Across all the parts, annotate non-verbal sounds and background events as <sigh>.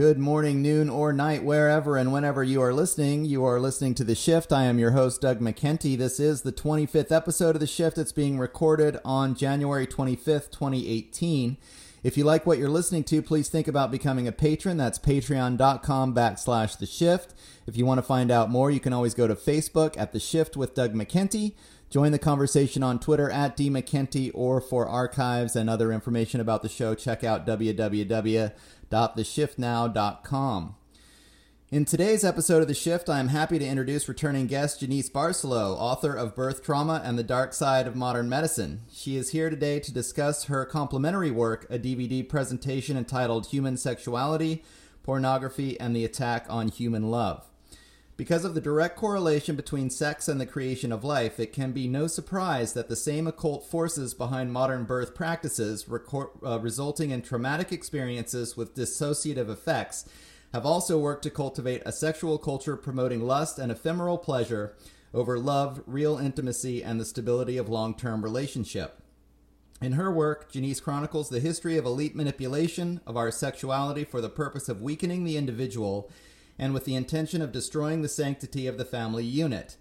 Good morning, noon, or night, wherever and whenever you are listening. You are listening to The Shift. I am your host, Doug McKenty. This is the 25th episode of The Shift. It's being recorded on January 25th, 2018. If you like what you're listening to, please think about becoming a patron. That's patreon.com backslash The Shift. If you want to find out more, you can always go to Facebook at The Shift with Doug McKenty. Join the conversation on Twitter at dmckenty, or for archives and other information about the show, check out www.theshiftnow.com. In today's episode of The Shift, I am happy to introduce returning guest Jeanice Barcelo, author of Birth Trauma and the Dark Side of Modern Medicine. She is here today to discuss her complementary work, a DVD presentation entitled Human Sexuality, Pornography, and the Attack on Human Love. Because of the direct correlation between sex and the creation of life, it can be no surprise that the same occult forces behind modern birth practices, uh, resulting in traumatic experiences with dissociative effects, have also worked to cultivate a sexual culture promoting lust and ephemeral pleasure over love, real intimacy, and the stability of long term relationship. In her work, Jeanice chronicles the history of elite manipulation of our sexuality for the purpose of weakening the individual and with the intention of destroying the sanctity of the family unit.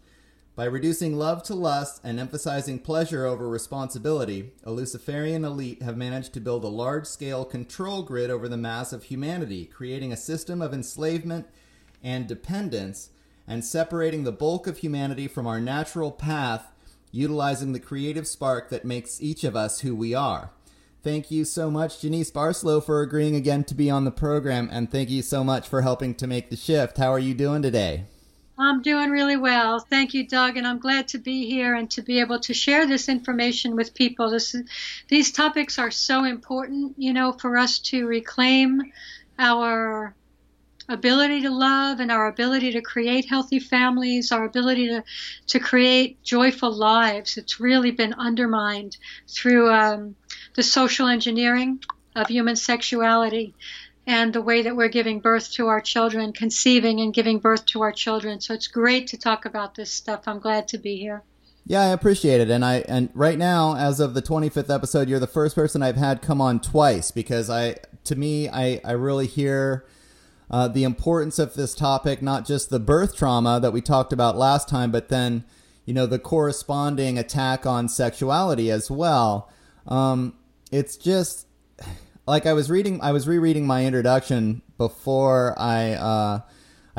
By reducing love to lust and emphasizing pleasure over responsibility, a Luciferian elite have managed to build a large scale control grid over the mass of humanity, creating a system of enslavement and dependence, and separating the bulk of humanity from our natural path, utilizing the creative spark that makes each of us who we are. Thank you so much, Jeanice Barcelo, for agreeing again to be on the program, and thank you so much for helping to make the shift. How are you doing today? I'm doing really well. Thank you, Doug, and I'm glad to be here and to be able to share this information with people. This, these topics are so important, you know, for us to reclaim our ability to love and our ability to create healthy families, our ability to, to create joyful lives. It's really been undermined through um, the social engineering of human sexuality and the way that we're giving birth to our children, conceiving and giving birth to our children. So it's great to talk about this stuff. I'm glad to be here. Yeah, I appreciate it. And I and right now as of the 25th episode, you're the first person I've had come on twice because I to me I I really hear uh, the importance of this topic, not just the birth trauma that we talked about last time, but then, you know, the corresponding attack on sexuality as well. Um, it's just like I was reading, I was rereading my introduction before I uh,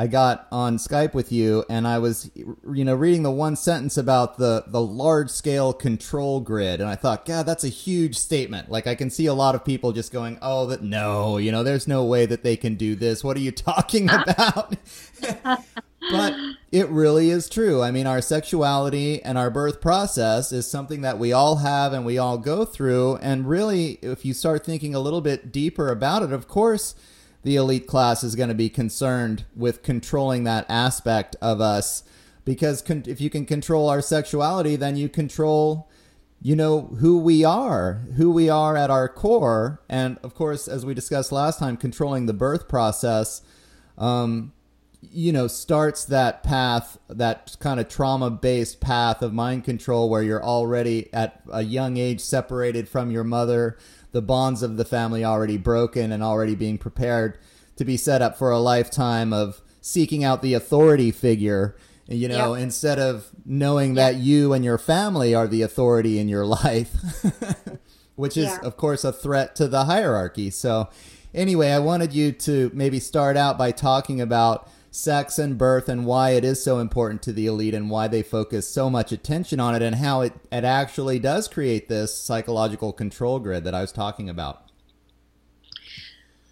I got on Skype with you, and I was you know reading the one sentence about the the large scale control grid, and I thought, God, that's a huge statement. Like I can see a lot of people just going, Oh, that no, you know, there's no way that they can do this. What are you talking <laughs> about? <laughs> but it really is true. I mean, our sexuality and our birth process is something that we all have and we all go through. And really, if you start thinking a little bit deeper about it, of course, the elite class is going to be concerned with controlling that aspect of us. Because con- if you can control our sexuality, then you control, you know, who we are, who we are at our core. And of course, as we discussed last time, controlling the birth process. Um, you know starts that path that kind of trauma based path of mind control where you're already at a young age separated from your mother the bonds of the family already broken and already being prepared to be set up for a lifetime of seeking out the authority figure you know yep. instead of knowing yep. that you and your family are the authority in your <laughs> life which is yeah. of course a threat to the hierarchy so anyway i wanted you to maybe start out by talking about sex and birth and why it is so important to the elite and why they focus so much attention on it and how it, it actually does create this psychological control grid that I was talking about.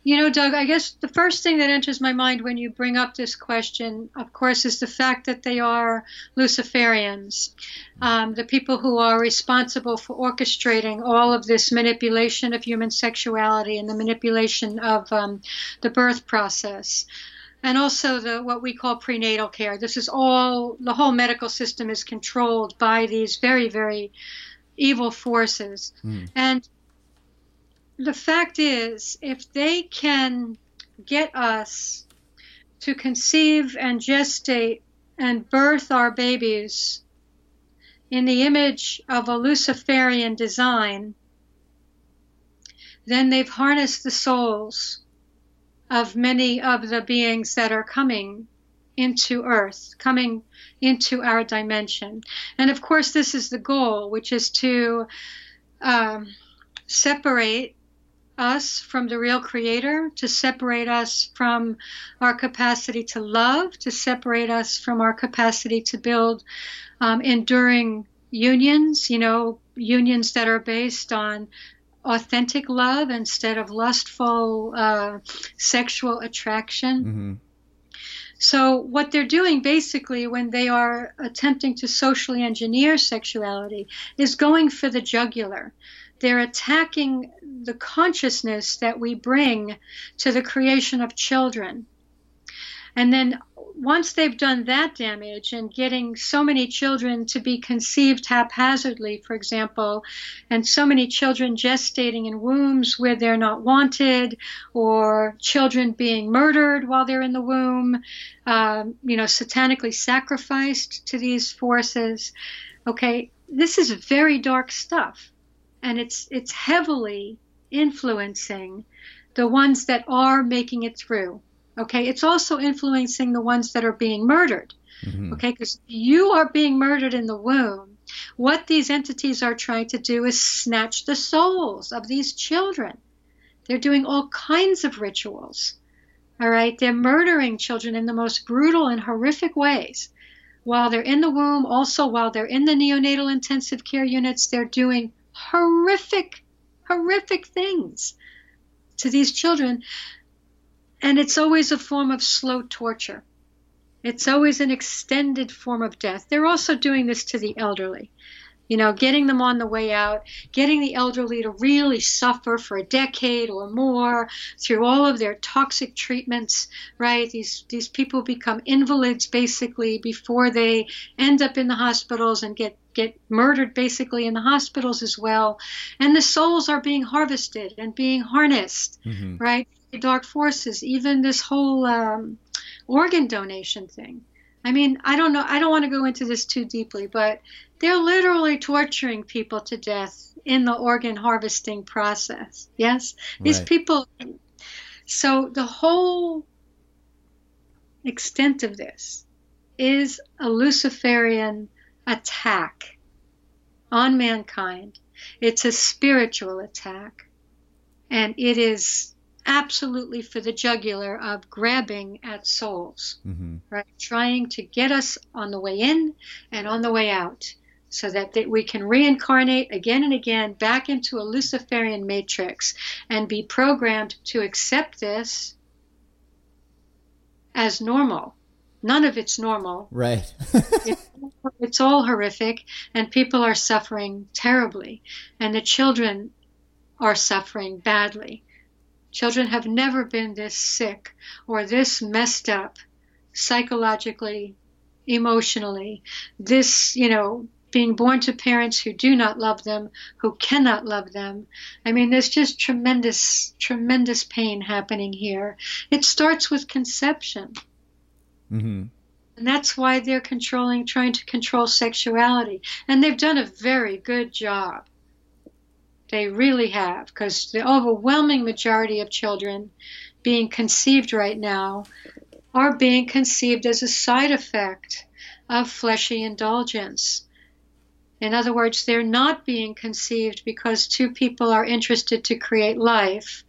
You know, Doug, I guess the first thing that enters my mind when you bring up this question, of course, is the fact that they are Luciferians, um, the people who are responsible for orchestrating all of this manipulation of human sexuality and the manipulation of um, the birth process and also the what we call prenatal care. This is all the whole medical system is controlled by these very very evil forces. Mm. And the fact is, if they can get us to conceive and gestate and birth our babies in the image of a Luciferian design, then they've harnessed the souls of many of the beings that are coming into Earth, coming into our dimension. And of course, this is the goal, which is to um, separate us from the real creator, to separate us from our capacity to love, to separate us from our capacity to build um, enduring unions, you know, unions that are based on authentic love instead of lustful uh, sexual attraction. Mm-hmm. So, what they're doing basically when they are attempting to socially engineer sexuality is going for the jugular. They're attacking the consciousness that we bring to the creation of children. And then once they've done that damage and getting so many children to be conceived haphazardly, for example, and so many children gestating in wombs where they're not wanted, or children being murdered while they're in the womb, um, you know, satanically sacrificed to these forces. Okay, this is very dark stuff, and it's it's heavily influencing the ones that are making it through Okay, it's also influencing the ones that are being murdered. Mm-hmm. Okay, because you are being murdered in the womb. What these entities are trying to do is snatch the souls of these children. They're doing all kinds of rituals. All right, they're murdering children in the most brutal and horrific ways. While they're in the womb, also while they're in the neonatal intensive care units, they're doing horrific, horrific things to these children and it's always a form of slow torture. It's always an extended form of death. They're also doing this to the elderly. You know, getting them on the way out, getting the elderly to really suffer for a decade or more through all of their toxic treatments, right? These these people become invalids basically before they end up in the hospitals and get get murdered basically in the hospitals as well. And the souls are being harvested and being harnessed, mm-hmm. right? Dark forces, even this whole um, organ donation thing. I mean, I don't know, I don't want to go into this too deeply, but they're literally torturing people to death in the organ harvesting process. Yes? These right. people. So the whole extent of this is a Luciferian attack on mankind. It's a spiritual attack. And it is absolutely for the jugular of grabbing at souls, mm-hmm. right? Trying to get us on the way in and on the way out so that, that we can reincarnate again and again back into a Luciferian matrix and be programmed to accept this as normal. None of it's normal. Right. it's, <laughs> it's all horrific, and people are suffering terribly, and the children are suffering badly. Children have never been this sick or this messed up psychologically, emotionally. This, you know, being born to parents who do not love them, who cannot love them. I mean, there's just tremendous, tremendous pain happening here. It starts with conception. Mm-hmm. And that's why they're controlling, trying to control sexuality. And they've done a very good job. They really have, because the overwhelming majority of children being conceived right now are being conceived as a side effect of fleshy indulgence. In other words, they're not being conceived because two people are interested to create life,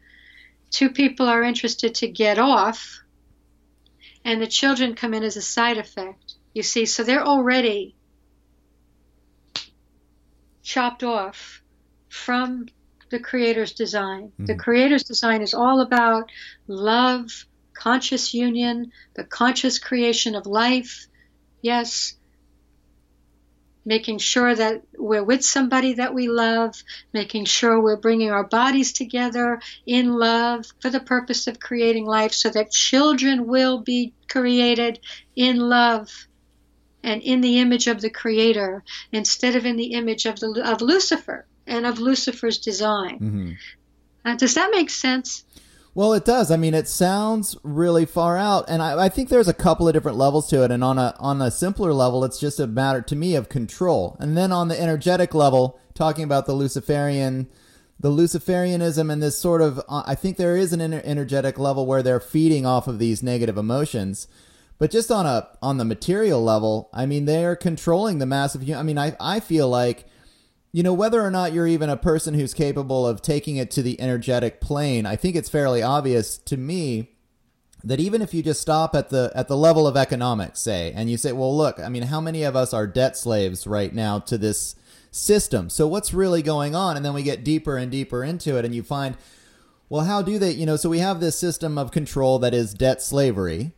two people are interested to get off, and the children come in as a side effect. You see, so they're already chopped off from the creator's design. Mm-hmm. The creator's design is all about love, conscious union, the conscious creation of life. Yes, making sure that we're with somebody that we love, making sure we're bringing our bodies together in love for the purpose of creating life so that children will be created in love and in the image of the creator instead of in the image of the of Lucifer and of Lucifer's design. Mm-hmm. Uh, does that make sense? Well, it does. I mean, it sounds really far out, and I, I, think there's a couple of different levels to it. And on a on a simpler level, it's just a matter to me of control. And then on the energetic level, talking about the Luciferian the Luciferianism and this sort of, uh, I think there is an energetic level where they're feeding off of these negative emotions. But just on a on the material level, I mean, they are controlling the massive. I mean, I I feel like, you know, whether or not you're even a person who's capable of taking it to the energetic plane, I think it's fairly obvious to me that even if you just stop at the at the level of economics, say, and you say, well, look, I mean, how many of us are debt slaves right now to this system? So what's really going on? And then we get deeper and deeper into it, and you find, well, how do they? You know, so we have this system of control that is debt slavery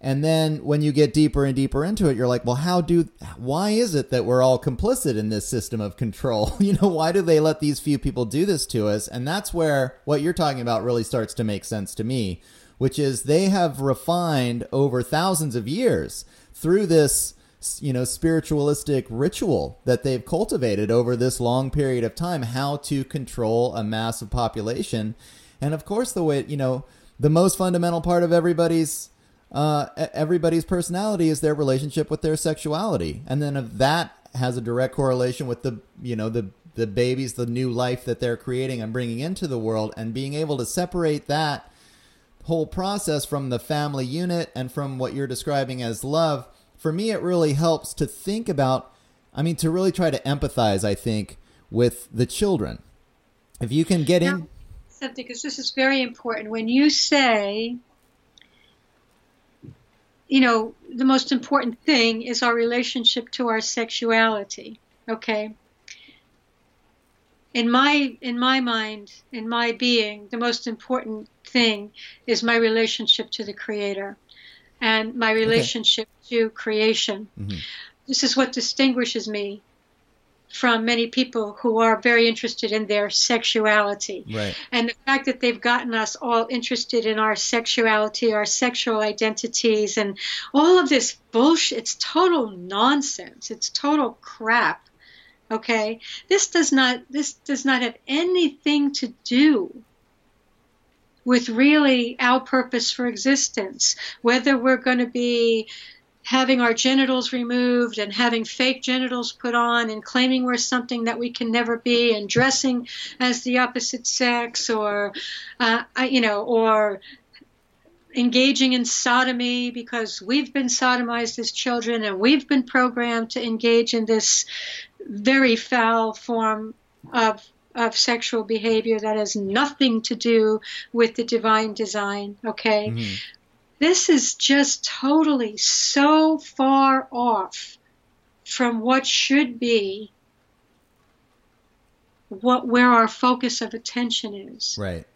and then when you get deeper and deeper into it, you're like, well, how do, why is it that we're all complicit in this system of control? <laughs> You know, why do they let these few people do this to us? And that's where what you're talking about really starts to make sense to me, which is they have refined over thousands of years through this, you know, spiritualistic ritual that they've cultivated over this long period of time, how to control a massive population. And of course, the way, you know, the most fundamental part of everybody's uh, everybody's personality is their relationship with their sexuality, and then if that has a direct correlation with the you know the the babies, the new life that they're creating and bringing into the world, and being able to separate that whole process from the family unit and from what you're describing as love. For me, it really helps to think about. I mean, to really try to empathize. I think with the children. If you can get in something because this is very important. When you say you know, the most important thing is our relationship to our sexuality. Okay. In my in my mind, in my being, the most important thing is my relationship to the Creator, and my relationship okay. to creation. Mm-hmm. This is what distinguishes me from many people who are very interested in their sexuality. Right. And the fact that they've gotten us all interested in our sexuality, our sexual identities, and all of this bullshit, it's total nonsense. It's total crap. Okay? This does not this does not have anything to do with really our purpose for existence, whether we're going to be having our genitals removed and having fake genitals put on and claiming we're something that we can never be and dressing as the opposite sex or uh, you know or engaging in sodomy because we've been sodomized as children and we've been programmed to engage in this very foul form of of sexual behavior that has nothing to do with the divine design okay mm-hmm. This is just totally so far off from what should be what where our focus of attention is. Right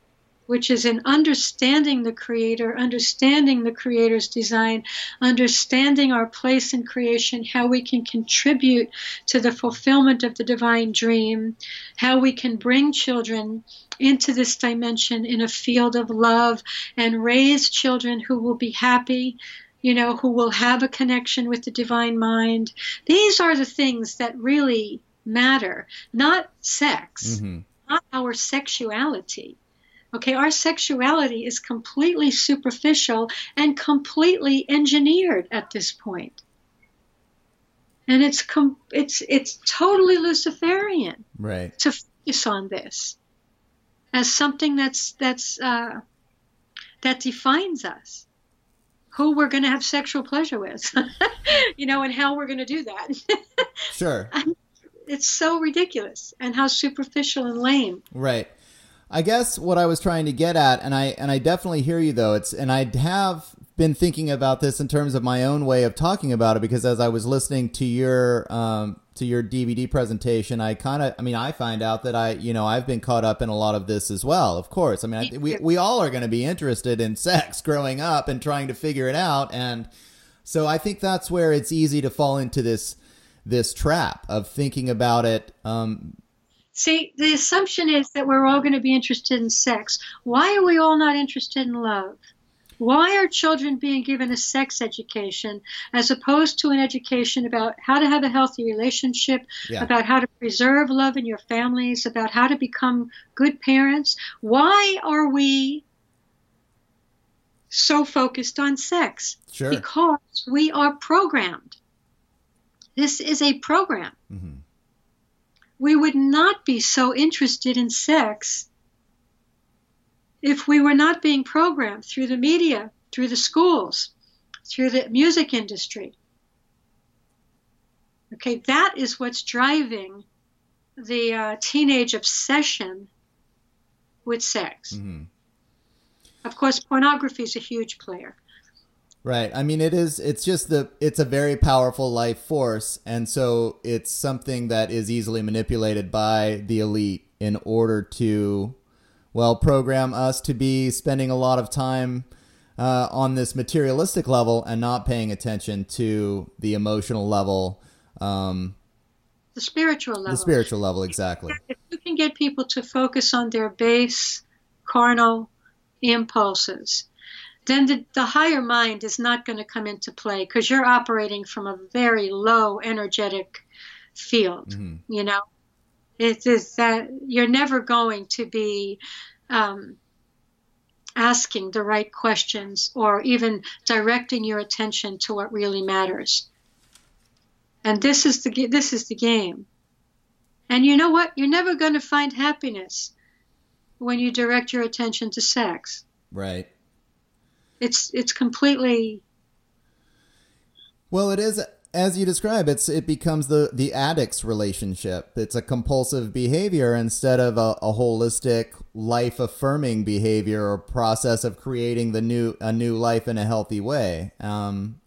which is in understanding the Creator, understanding the Creator's design, understanding our place in creation, how we can contribute to the fulfillment of the divine dream, how we can bring children into this dimension in a field of love and raise children who will be happy. You know, who will have a connection with the divine mind. These are the things that really matter, not sex, mm-hmm. not our sexuality Okay, our sexuality is completely superficial and completely engineered at this point. And it's com- it's it's totally Luciferian right. to focus on this as something that's that's uh, that defines us, who we're going to have sexual pleasure with, <laughs> you know, and how we're going to do that. <laughs> sure. it's so ridiculous and how superficial and lame. Right. I guess what I was trying to get at, and I and I definitely hear you though. It's and I have been thinking about this in terms of my own way of talking about it because as I was listening to your um, to your DVD presentation, I kind of, I mean, I find out that I, you know, I've been caught up in a lot of this as well. Of course, I mean, I, we we all are going to be interested in sex growing up and trying to figure it out, and so I think that's where it's easy to fall into this this trap of thinking about it um, See, the assumption is that we're all going to be interested in sex. Why are we all not interested in love? Why are children being given a sex education as opposed to an education about how to have a healthy relationship, yeah. about how to preserve love in your families, about how to become good parents? Why are we so focused on sex? Sure. Because we are programmed. This is a program. Mm-hmm we would not be so interested in sex if we were not being programmed through the media, through the schools, through the music industry. Okay, that is what's driving the uh, teenage obsession with sex. Mm-hmm. Of course, pornography is a huge player. Right. I mean, it is. It's just the. It's a very powerful life force, and so it's something that is easily manipulated by the elite in order to, well, program us to be spending a lot of time uh, on this materialistic level and not paying attention to the emotional level. Um, the spiritual level. The spiritual level, exactly. If you can get people to focus on their base carnal impulses then the, the higher mind is not going to come into play because you're operating from a very low energetic field. Mm-hmm. You know, it is that you're never going to be um, asking the right questions or even directing your attention to what really matters. And this is the this is the game. And you know what? You're never going to find happiness when you direct your attention to sex. Right. It's it's completely. Well, it is as you describe. It's it becomes the the addict's relationship. It's a compulsive behavior instead of a, a holistic, life affirming behavior or process of creating the new a new life in a healthy way. Um,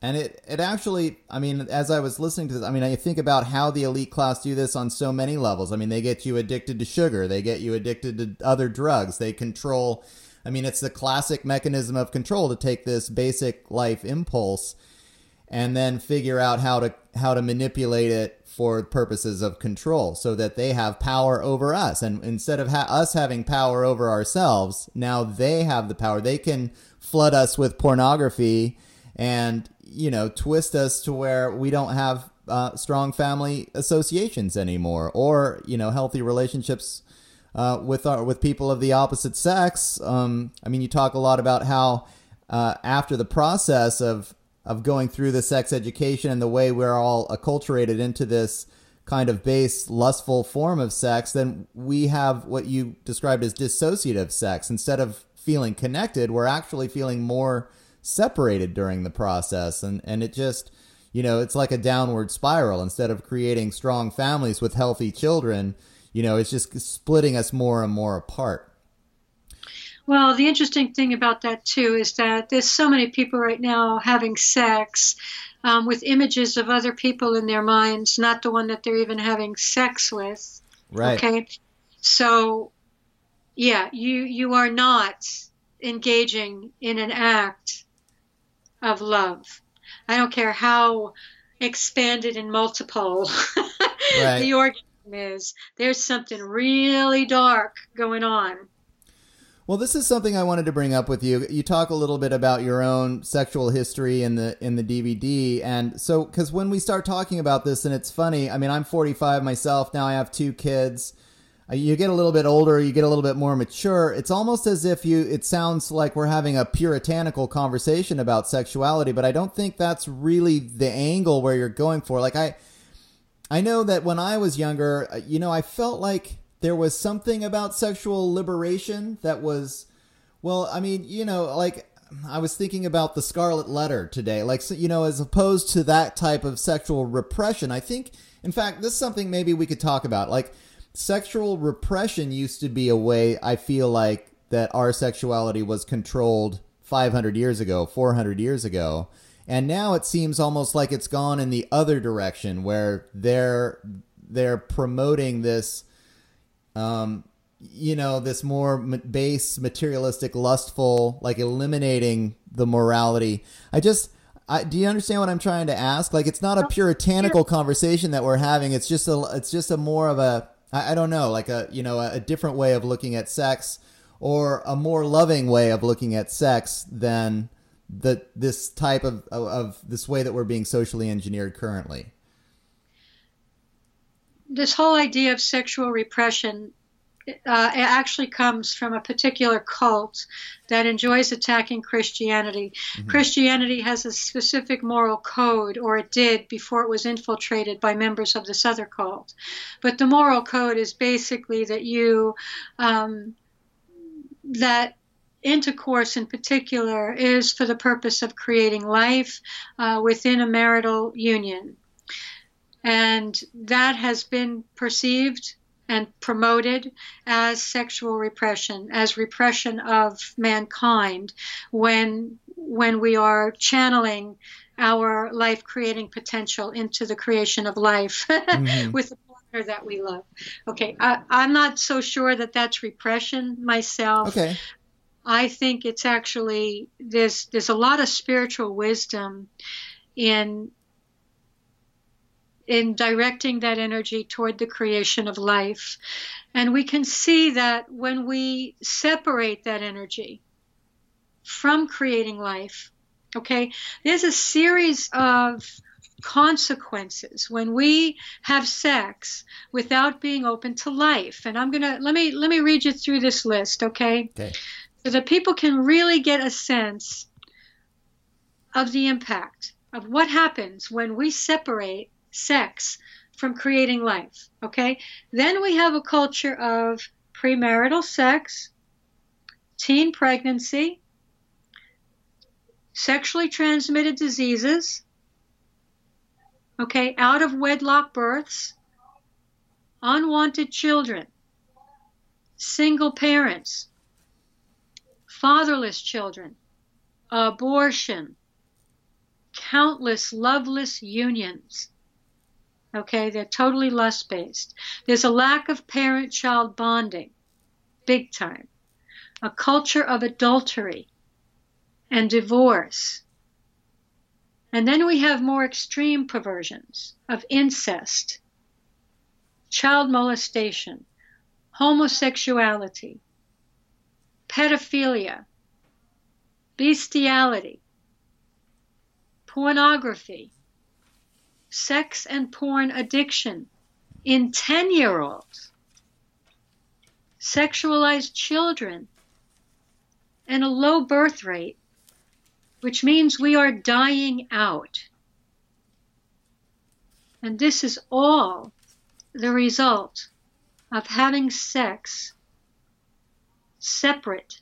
and it, it actually, I mean, as I was listening to this, I mean, I think about how the elite class do this on so many levels. I mean, they get you addicted to sugar, they get you addicted to other drugs, they control I mean, it's the classic mechanism of control to take this basic life impulse and then figure out how to how to manipulate it for purposes of control so that they have power over us. And instead of ha- us having power over ourselves now they have the power. They can flood us with pornography and you know twist us to where we don't have uh, strong family associations anymore or you know healthy relationships uh, with our with people of the opposite sex. Um, I mean, you talk a lot about how uh, after the process of of going through the sex education and the way we're all acculturated into this kind of base lustful form of sex, then we have what you described as dissociative sex. Instead of feeling connected, we're actually feeling more separated during the process, and and it just you know it's like a downward spiral. Instead of creating strong families with healthy children you know, it's just splitting us more and more apart. Well, the interesting thing about that too is that there's so many people right now having sex um, with images of other people in their minds, not the one that they're even having sex with. Right. Okay. So, yeah, you you are not engaging in an act of love. I don't care how expanded and multiple <laughs> right. the organ is there's something really dark going on. Well, this is something I wanted to bring up with you. You talk a little bit about your own sexual history in the in the DVD, and so because when we start talking about this, and it's funny. I mean, I'm 45 myself now. I have two kids. Uh, you get a little bit older, you get a little bit more mature. It's almost as if you. It sounds like we're having a puritanical conversation about sexuality, but I don't think that's really the angle where you're going for. Like I I know that when I was younger, uh, you know, I felt like there was something about sexual liberation that was, well, I mean, you know, like I was thinking about the Scarlet Letter today, like, you know, as opposed to that type of sexual repression. I think, in fact, this is something maybe we could talk about. Like, sexual repression used to be a way I feel like that our sexuality was controlled 500 years ago, 400 years ago. And now it seems almost like it's gone in the other direction where they're they're promoting this um you know this more base materialistic lustful like eliminating the morality. I just I, do you understand what I'm trying to ask? Like, it's not a puritanical conversation that we're having. It's just a, it's just a more of a, I, I don't know, like a, you know, a, a, different way of looking at sex, or a more loving way of looking at sex than the this type of, of, of this way that we're being socially engineered currently? This whole idea of sexual repression uh, it actually comes from a particular cult that enjoys attacking Christianity. Mm-hmm. Christianity has a specific moral code, or it did before it was infiltrated by members of this other cult. But the moral code is basically that you, um, that intercourse in particular is for the purpose of creating life uh, within a marital union. And that has been perceived and promoted as sexual repression, as repression of mankind when when we are channeling our life creating potential into the creation of life <laughs> mm-hmm. with the partner that we love. Okay, I, I'm not so sure that that's repression myself. Okay. I think it's actually there's there's a lot of spiritual wisdom in in directing that energy toward the creation of life. And we can see that when we separate that energy from creating life, okay, there's a series of consequences when we have sex without being open to life. And I'm going to let me let me read you through this list, okay? Okay. So that people can really get a sense of the impact of what happens when we separate sex from creating life. Okay? Then we have a culture of premarital sex, teen pregnancy, sexually transmitted diseases, okay, out of wedlock births, unwanted children, single parents, fatherless children, abortion, countless loveless unions, Okay, they're totally lust based. There's a lack of parent child bonding, big time. A culture of adultery and divorce. And then we have more extreme perversions of incest, child molestation, homosexuality, pedophilia, bestiality, pornography, sex and porn addiction in 10 year olds, sexualized children, and a low birth rate, which means we are dying out. And this is all the result of having sex separate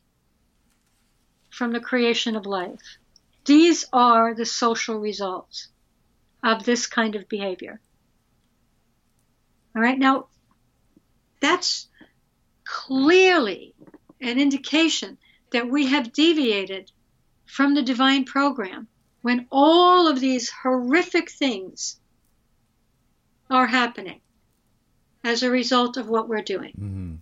from the creation of life. These are the social results of this kind of behavior. All right, now that's clearly an indication that we have deviated from the divine program when all of these horrific things are happening as a result of what we're doing. Mm-hmm.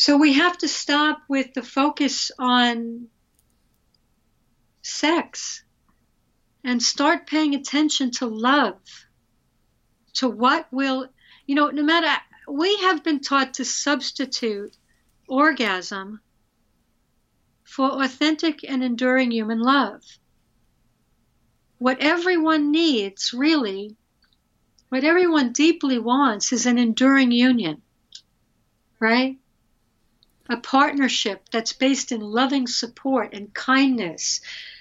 So we have to stop with the focus on sex and start paying attention to love, to what will, you know, no matter, we have been taught to substitute orgasm for authentic and enduring human love. What everyone needs, really, what everyone deeply wants is an enduring union, right? A partnership that's based in loving support and kindness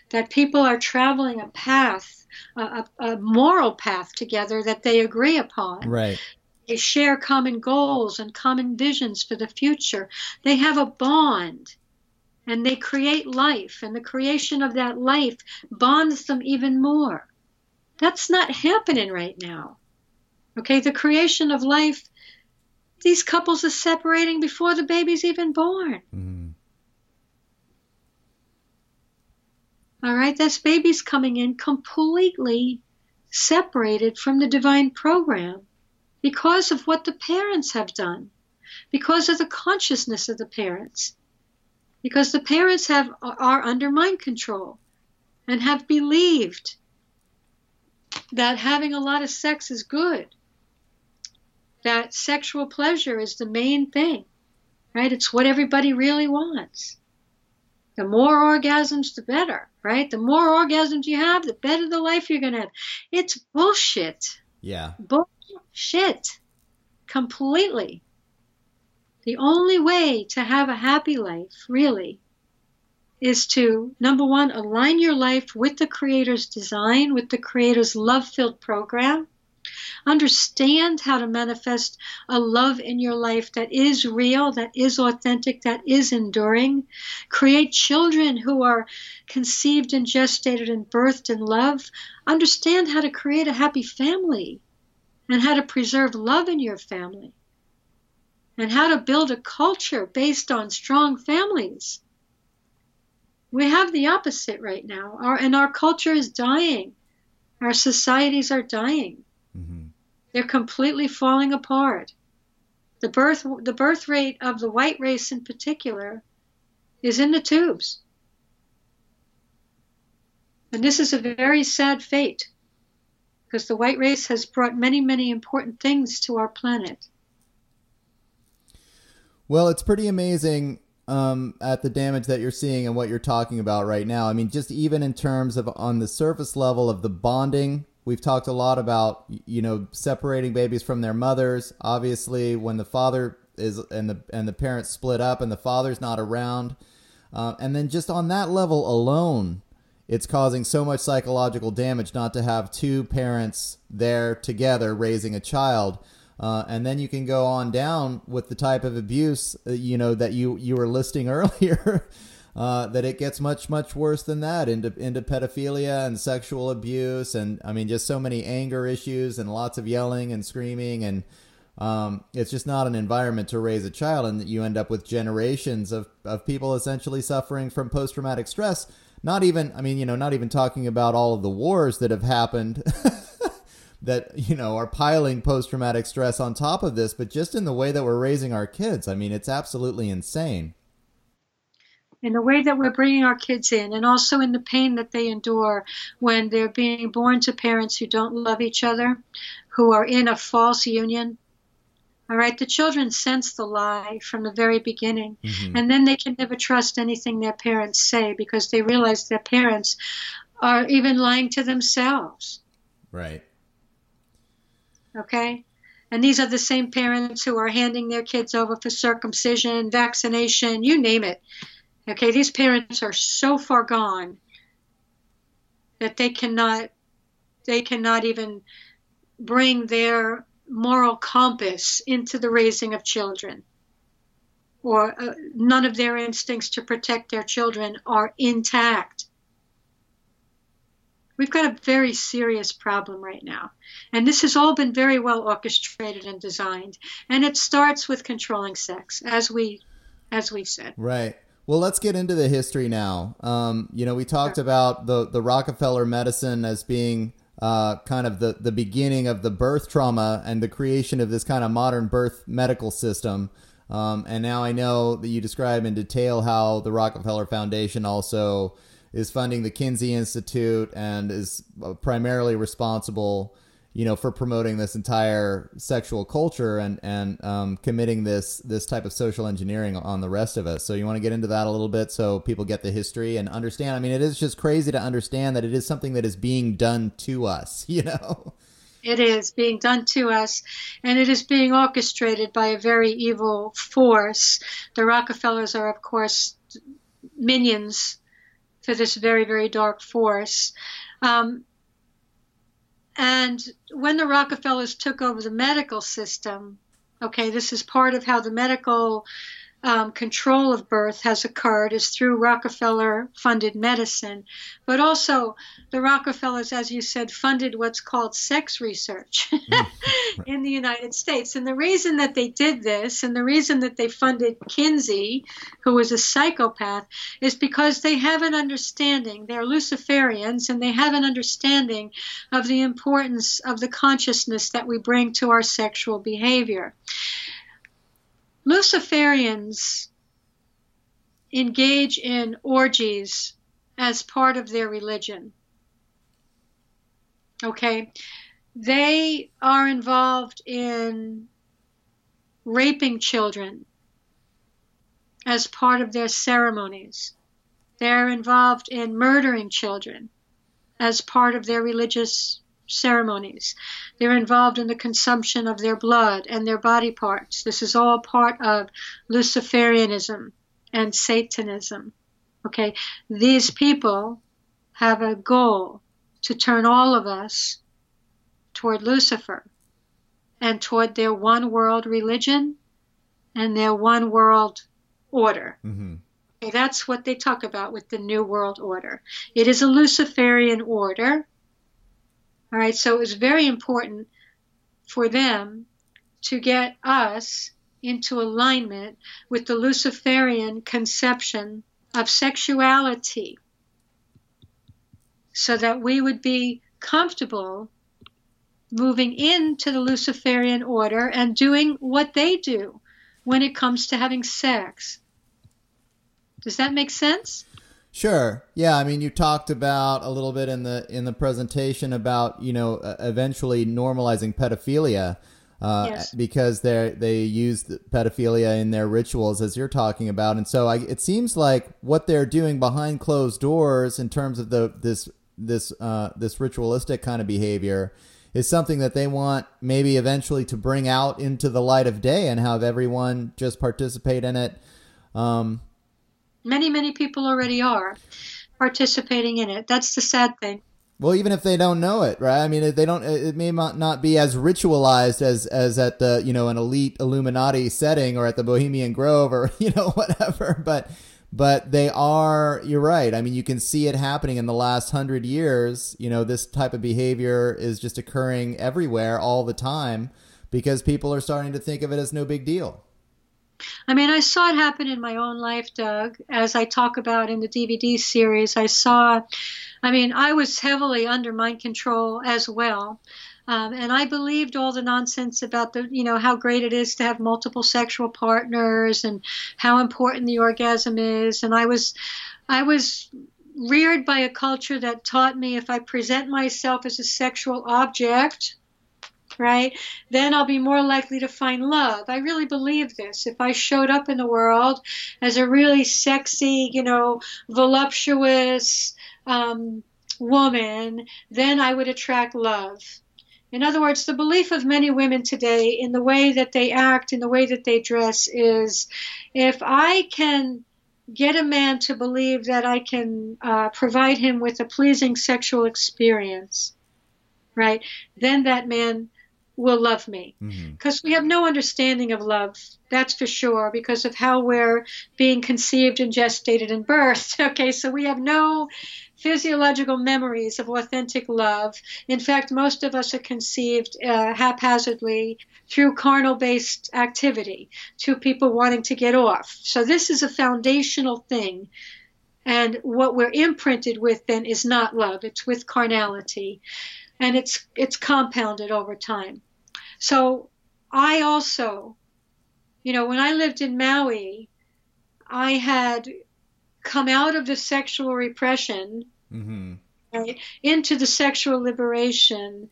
that people are traveling a path, a, a, moral path together that they agree upon. Right. They share common goals and common visions for the future. They have a bond and they create life, and the creation of that life bonds them even more. That's not happening right now. Okay, the creation of life, these couples are separating before the baby's even born. Mm-hmm. All right, this baby's coming in completely separated from the divine program because of what the parents have done, because of the consciousness of the parents, because the parents have are under mind control and have believed that having a lot of sex is good, that sexual pleasure is the main thing, right? It's what everybody really wants. The more orgasms, the better, right? The more orgasms you have, the better the life you're going to have. It's bullshit. Yeah. Bullshit. completely. The only way to have a happy life, really, is to number one, align your life with the Creator's design, with the Creator's love filled program. Understand how to manifest a love in your life that is real, that is authentic, that is enduring. Create children who are conceived and gestated and birthed in love. Understand how to create a happy family and how to preserve love in your family and how to build a culture based on strong families. We have the opposite right now, our, and our culture is dying. Our societies are dying. Mm-hmm. They're completely falling apart. The birth, the birth rate of the white race in particular is in the tubes. And this is a very sad fate because the white race has brought many, many important things to our planet. Well, it's pretty amazing um, at the damage that you're seeing and what you're talking about right now. I mean, just even in terms of on the surface level of the bonding, we've talked a lot about you know separating babies from their mothers. Obviously, when the father is and the and the parents split up and the father's not around, uh, and then just on that level alone, it's causing so much psychological damage not to have two parents there together raising a child. Uh, and then you can go on down with the type of abuse, uh, you know, that you, you were listing <laughs> earlier, uh, that it gets much, much worse than that into, into pedophilia and sexual abuse. And I mean, just so many anger issues and lots of yelling and screaming. And um, it's just not an environment to raise a child. And you end up with generations of, of people essentially suffering from post traumatic stress. Not even, I mean, you know, not even talking about all of the wars that have happened. <laughs> that you know are piling post traumatic stress on top of this, but just in the way that we're raising our kids, I mean, it's absolutely insane. In the way that we're bringing our kids in, and also in the pain that they endure when they're being born to parents who don't love each other, who are in a false union. All right, the children sense the lie from the very beginning, mm-hmm. and then they can never trust anything their parents say because they realize their parents are even lying to themselves. Right. Okay? And these are the same parents who are handing their kids over for circumcision, vaccination, you name it. Okay, these parents are so far gone that they cannot they cannot even bring their moral compass into the raising of children. Or uh, none of their instincts to protect their children are intact. We've got a very serious problem right now. And this has all been very well orchestrated and designed. And it starts with controlling sex, as we as we said. Right. Well, let's get into the history now. Um, you know, we talked sure. about the, the Rockefeller medicine as being uh, kind of the, the beginning of the birth trauma and the creation of this kind of modern birth medical system. Um, and now I know that you describe in detail how the Rockefeller Foundation also is funding the Kinsey Institute and is uh, primarily responsible, you know, for promoting this entire sexual culture and and um, committing this this type of social engineering on the rest of us. So you want to get into that a little bit so people get the history and understand. I mean, it is just crazy to understand that it is something that is being done to us. <laughs> You know. It is being done to us, and it is being orchestrated by a very evil force. The Rockefellers are, of course, minions for this very, very dark force. Um, and when the Rockefellers took over the medical system, okay, this is part of how the medical um, control of birth has occurred is through Rockefeller funded medicine. But also, the Rockefellers, as you said, funded what's called sex research <laughs> in the United States. And the reason that they did this and the reason that they funded Kinsey, who was a psychopath, is because they have an understanding. They're Luciferians and they have an understanding of the importance of the consciousness that we bring to our sexual behavior. Luciferians engage in orgies as part of their religion. Okay? They are involved in raping children as part of their ceremonies. They're involved in murdering children as part of their religious ceremonies. They're involved in the consumption of their blood and their body parts. This is all part of Luciferianism and Satanism. Okay, these people have a goal to turn all of us toward Lucifer and toward their one world religion and their one world order. Mm-hmm. Okay, that's what they talk about with the New World Order. It is a Luciferian order. All right, so it was very important for them to get us into alignment with the Luciferian conception of sexuality so that we would be comfortable moving into the Luciferian order and doing what they do when it comes to having sex. Does that make sense? Sure. Yeah. I mean, you talked about a little bit in the in the presentation about you know uh, eventually normalizing pedophilia. Uh, yes. because they they use pedophilia in their rituals as you're talking about, and so I, it seems like what they're doing behind closed doors in terms of the this this uh, this ritualistic kind of behavior is something that they want maybe eventually to bring out into the light of day and have everyone just participate in it. Um, many many people already are participating in it. That's the sad thing. Well, even if they don't know it, right? I mean, they don't. It may not be as ritualized as as at the you know an elite Illuminati setting or at the Bohemian Grove or <laughs> you know whatever. But but they are. You're right. I mean, you can see it happening in the last hundred years. You know, this type of behavior is just occurring everywhere all the time because people are starting to think of it as no big deal. I mean, I saw it happen in my own life, Doug, as I talk about in the DVD series. I saw, I mean, I was heavily under mind control as well. Um, and I believed all the nonsense about the, you know, how great it is to have multiple sexual partners and how important the orgasm is. And I was, I was reared by a culture that taught me if I present myself as a sexual object, right, then I'll be more likely to find love. I really believe this. If I showed up in the world as a really sexy, you know, voluptuous um, woman, then I would attract love. In other words, the belief of many women today in the way that they act, in the way that they dress, is if I can get a man to believe that I can uh, provide him with a pleasing sexual experience, right, then that man will love me. Because mm-hmm. we have no understanding of love, that's for sure, because of how we're being conceived and gestated and birthed. <laughs> Okay, so we have no physiological memories of authentic love. In fact, most of us are conceived uh, haphazardly through carnal based activity, to people wanting to get off. So, this is a foundational thing. And what we're imprinted with then is not love, it's with carnality. And it's, it's compounded over time. So I also, you know, when I lived in Maui, I had come out of the sexual repression mm-hmm. right, into the sexual liberation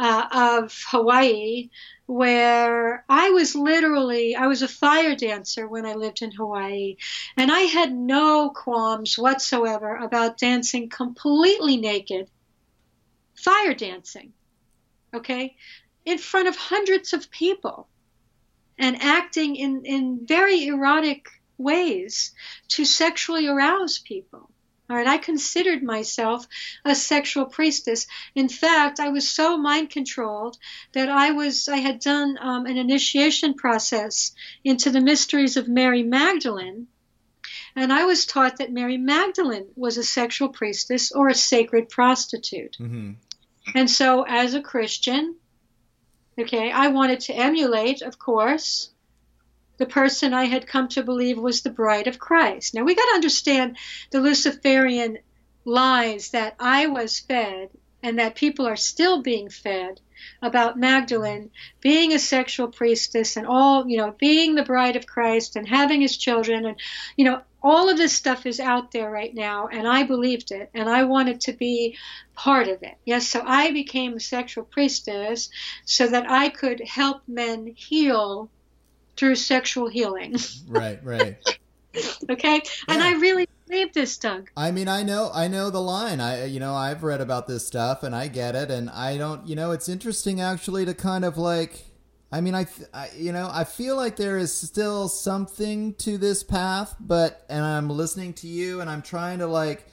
uh, of Hawaii, where I was literally, I was a fire dancer when I lived in Hawaii, and I had no qualms whatsoever about dancing completely naked, fire dancing. Okay? In front of hundreds of people and acting in, in very erotic ways to sexually arouse people. All right, I considered myself a sexual priestess. In fact, I was so mind controlled that I was I had done um, an initiation process into the mysteries of Mary Magdalene, and I was taught that Mary Magdalene was a sexual priestess or a sacred prostitute. Mm-hmm. And so, as a Christian, Okay, I wanted to emulate, of course, the person I had come to believe was the bride of Christ. Now we got to understand the Luciferian lies that I was fed and that people are still being fed about Magdalene being a sexual priestess and all, you know, being the bride of Christ and having his children and, you know, all of this stuff is out there right now, and I believed it, and I wanted to be part of it. Yes, so I became a sexual priestess so that I could help men heal through sexual healing. <laughs> right, right. okay, yeah. and I really believe this, Doug. I mean, I know, I know the line. I, you know, I've read about this stuff and I get it. And I don't, you know, it's interesting actually to kind of like, I mean, I, I, you know, I feel like there is still something to this path, but, and I'm listening to you and I'm trying to like,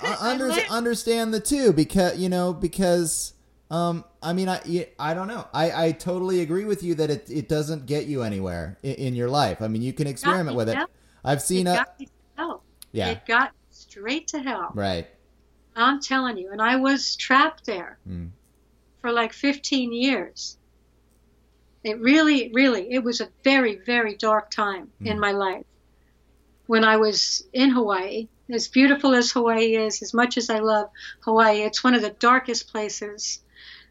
<laughs> under, understand the two because, you know, because, um, I mean, I, I don't know. I, I totally agree with you that it, it doesn't get you anywhere in, in your life. I mean, you can experiment with it. I've seen it. Got hell. Yeah. It got straight to hell. Right. I'm telling you. And I was trapped there mm. For like 15 years. It really, really, it was a very, very dark time mm. in my life when I was in Hawaii. As beautiful as Hawaii is, as much as I love Hawaii, it's one of the darkest places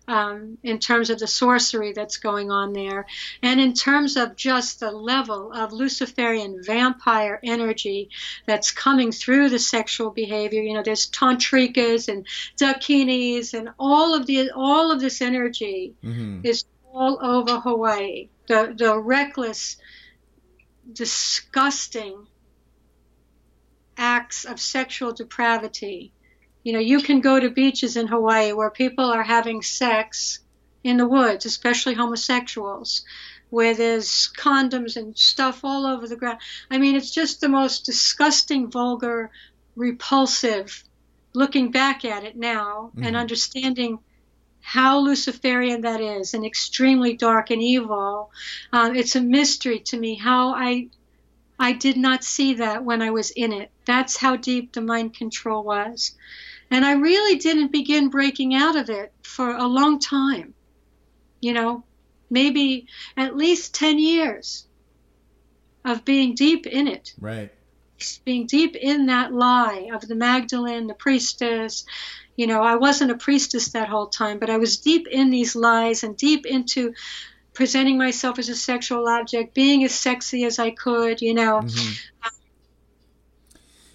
um, in terms of the sorcery that's going on there, and in terms of just the level of Luciferian vampire energy that's coming through the sexual behavior. You know, there's tantrikas and dakinis, and all of the all of this energy mm-hmm. is all over Hawaii. The the reckless, disgusting acts of sexual depravity you know, you can go to beaches in Hawaii where people are having sex in the woods, especially homosexuals, where there's condoms and stuff all over the ground. I mean, it's just the most disgusting, vulgar, repulsive. Looking back at it now mm-hmm. and understanding how Luciferian that is and extremely dark and evil, um, it's a mystery to me how I I did not see that when I was in it. That's how deep the mind control was. And I really didn't begin breaking out of it for a long time. You know, maybe at least 10 years of being deep in it. Right. Being deep in that lie of the Magdalene, the priestess. You know, I wasn't a priestess that whole time, but I was deep in these lies and deep into presenting myself as a sexual object, being as sexy as I could, you know. Mm-hmm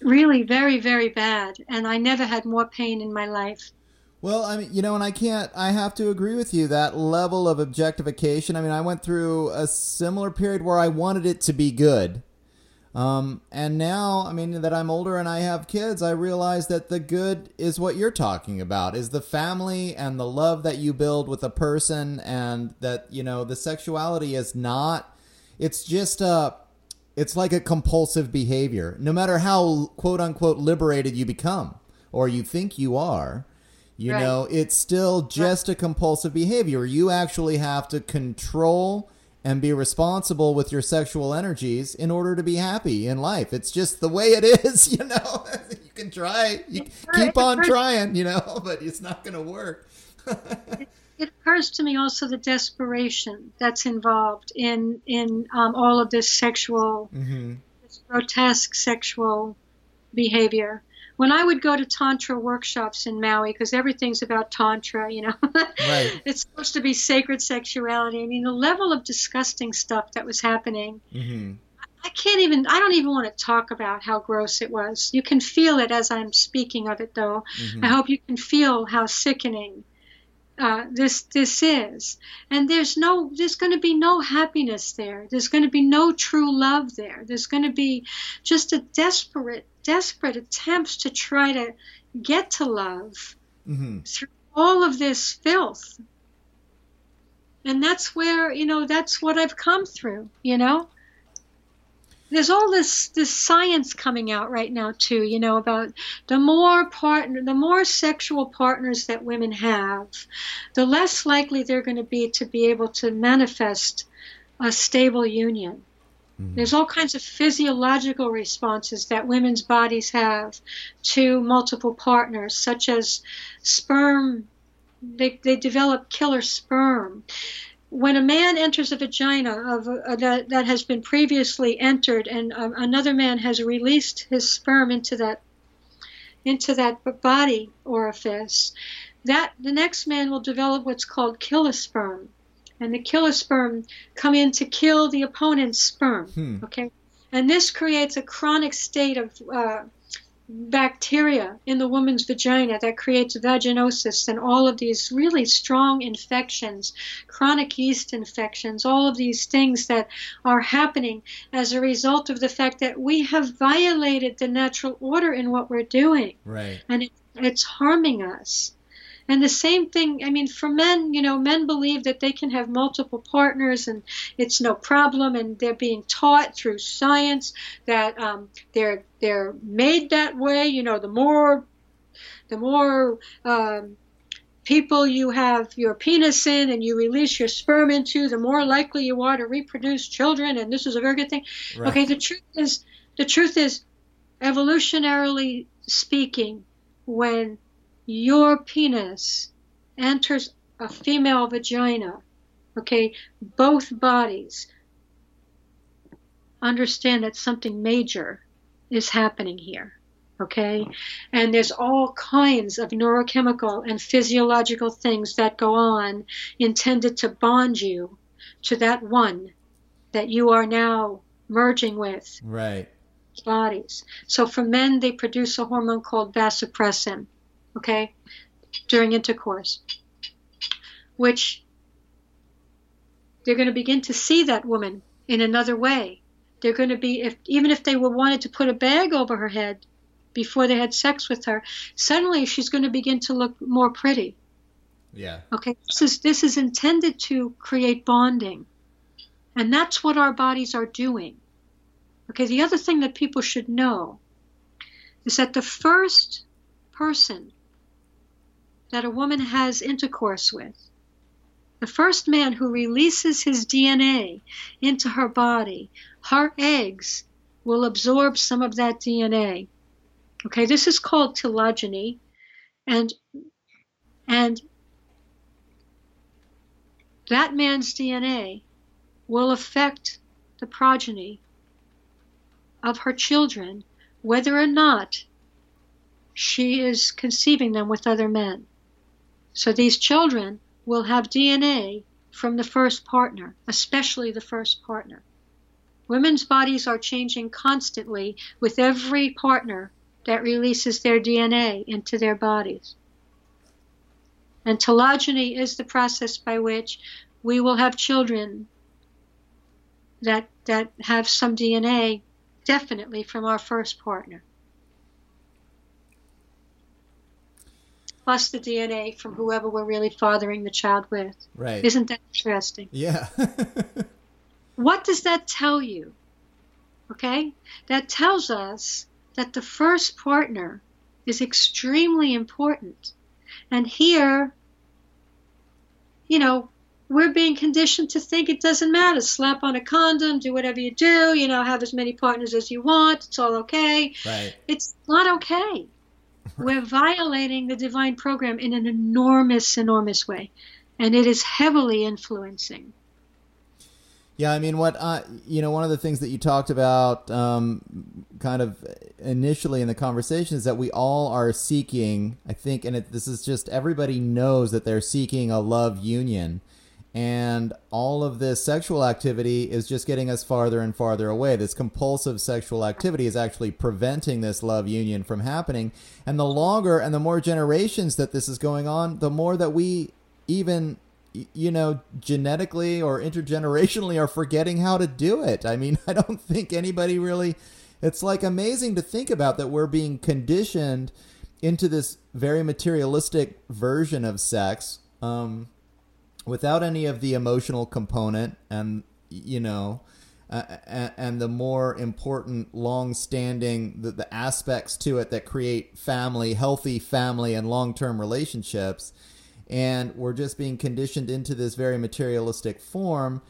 really very, very bad. And I never had more pain in my life. Well, I mean, you know, and I can't, I have to agree with you. That level of objectification, I mean, I went through a similar period where I wanted it to be good. Um, and now, I mean, that I'm older and I have kids, I realize that the good is what you're talking about is the family and the love that you build with a person, and that, you know, the sexuality is not, it's just a, it's like a compulsive behavior. No matter how quote unquote liberated you become or you think you are, you right. know, it's still just a compulsive behavior. You actually have to control and be responsible with your sexual energies in order to be happy in life. It's just the way it <laughs> is, you know. <laughs> you can try, you keep on trying, you know, <laughs> but it's not going to work. It occurs to me also the desperation that's involved in in um, all of this sexual, mm-hmm. this grotesque sexual behavior. When I would go to tantra workshops in Maui, because everything's about tantra, you know, <laughs> right. it's supposed to be sacred sexuality. I mean, the level of disgusting stuff that was happening. Mm-hmm. I can't even, I don't even want to talk about how gross it was. You can feel it as I'm speaking of it, though. Mm-hmm. I hope you can feel how sickening uh, this this is. And there's no there's going to be no happiness there. There's going to be no true love there. There's going to be just a desperate desperate attempts to try to get to love mm-hmm. through all of this filth. And that's where you know that's what i've come through you know there's all this this science coming out right now too you know about the more partner the more sexual partners that women have the less likely they're going to be to be able to manifest a stable union mm-hmm. there's all kinds of physiological responses that women's bodies have to multiple partners such as sperm they, they develop killer sperm when a man enters a vagina of a, that, that has been previously entered and um, another man has released his sperm into that into that body orifice that the next man will develop what's called killer sperm and the killer sperm come in to kill the opponent's sperm hmm. okay and this creates a chronic state of uh, bacteria in the woman's vagina that creates vaginosis and all of these really strong infections, chronic yeast infections, all of these things that are happening as a result of the fact that we have violated the natural order in what we're doing. Right. And it, it's harming us. And the same thing, I mean, for men, you know, men believe that they can have multiple partners and it's no problem, and they're being taught through science that um, they're they're made that way. You know, the more the more um, people you have your penis in and you release your sperm into, the more likely you are to reproduce children, and this is a very good thing. Right. Okay, the truth is, the truth is, evolutionarily speaking, when your penis enters a female vagina, okay, both bodies understand that something major is happening here. Okay? And there's all kinds of neurochemical and physiological things that go on intended to bond you to that one that you are now merging with Right. bodies. So for men, they produce a hormone called vasopressin, okay, during intercourse, which they're going to begin to see that woman in another way. They're going to be, if even if they were wanted to put a bag over her head before they had sex with her, suddenly she's going to begin to look more pretty. Yeah. Okay, this is this is intended to create bonding, and that's what our bodies are doing. Okay, the other thing that people should know is that the first person that a woman has intercourse with, the first man who releases his DNA into her body, her eggs will absorb some of that DNA. Okay, this is called telegony, and and that man's DNA will affect the progeny of her children, whether or not she is conceiving them with other men. So these children will have DNA from the first partner, especially the first partner. Women's bodies are changing constantly with every partner that releases their DNA into their bodies. And telegony is the process by which we will have children that that have some DNA definitely from our first partner. Plus the DNA from whoever we're really fathering the child with. Right. Isn't that interesting? yeah. <laughs> What does that tell you? Okay? That tells us that the first partner is extremely important. And here, you know, we're being conditioned to think it doesn't matter. Slap on a condom, do whatever you do, you know, have as many partners as you want, it's all okay. right. It's not okay. We're violating the divine program in an enormous, enormous way. And it is heavily influencing. Yeah, I mean, what uh, you know, one of the things that you talked about, um, kind of initially in the conversation, is that we all are seeking. I think, and it, this is just everybody knows that they're seeking a love union, and all of this sexual activity is just getting us farther and farther away. This compulsive sexual activity is actually preventing this love union from happening. And the longer and the more generations that this is going on, the more that we even you know, genetically or intergenerationally are forgetting how to do it. I mean, <laughs> I don't think anybody really. It's like amazing to think about that we're being conditioned into this very materialistic version of sex um, without any of the emotional component and, you know, uh, and the more important, long-standing the, the aspects to it that create family, healthy family, and long-term relationships and we're just being conditioned into this very materialistic form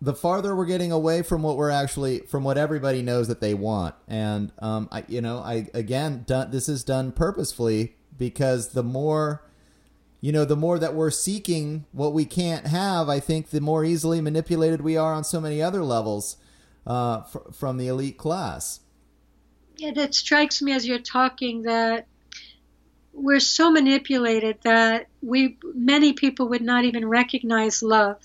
the farther we're getting away from what we're actually from what everybody knows that they want. And um, I, you know i again done, this is done purposefully because the more you know the more that we're seeking what we can't have i think the more easily manipulated we are on so many other levels uh, fr- from the elite class Yeah, that strikes me as you're talking that we're so manipulated that we many people would not even recognize love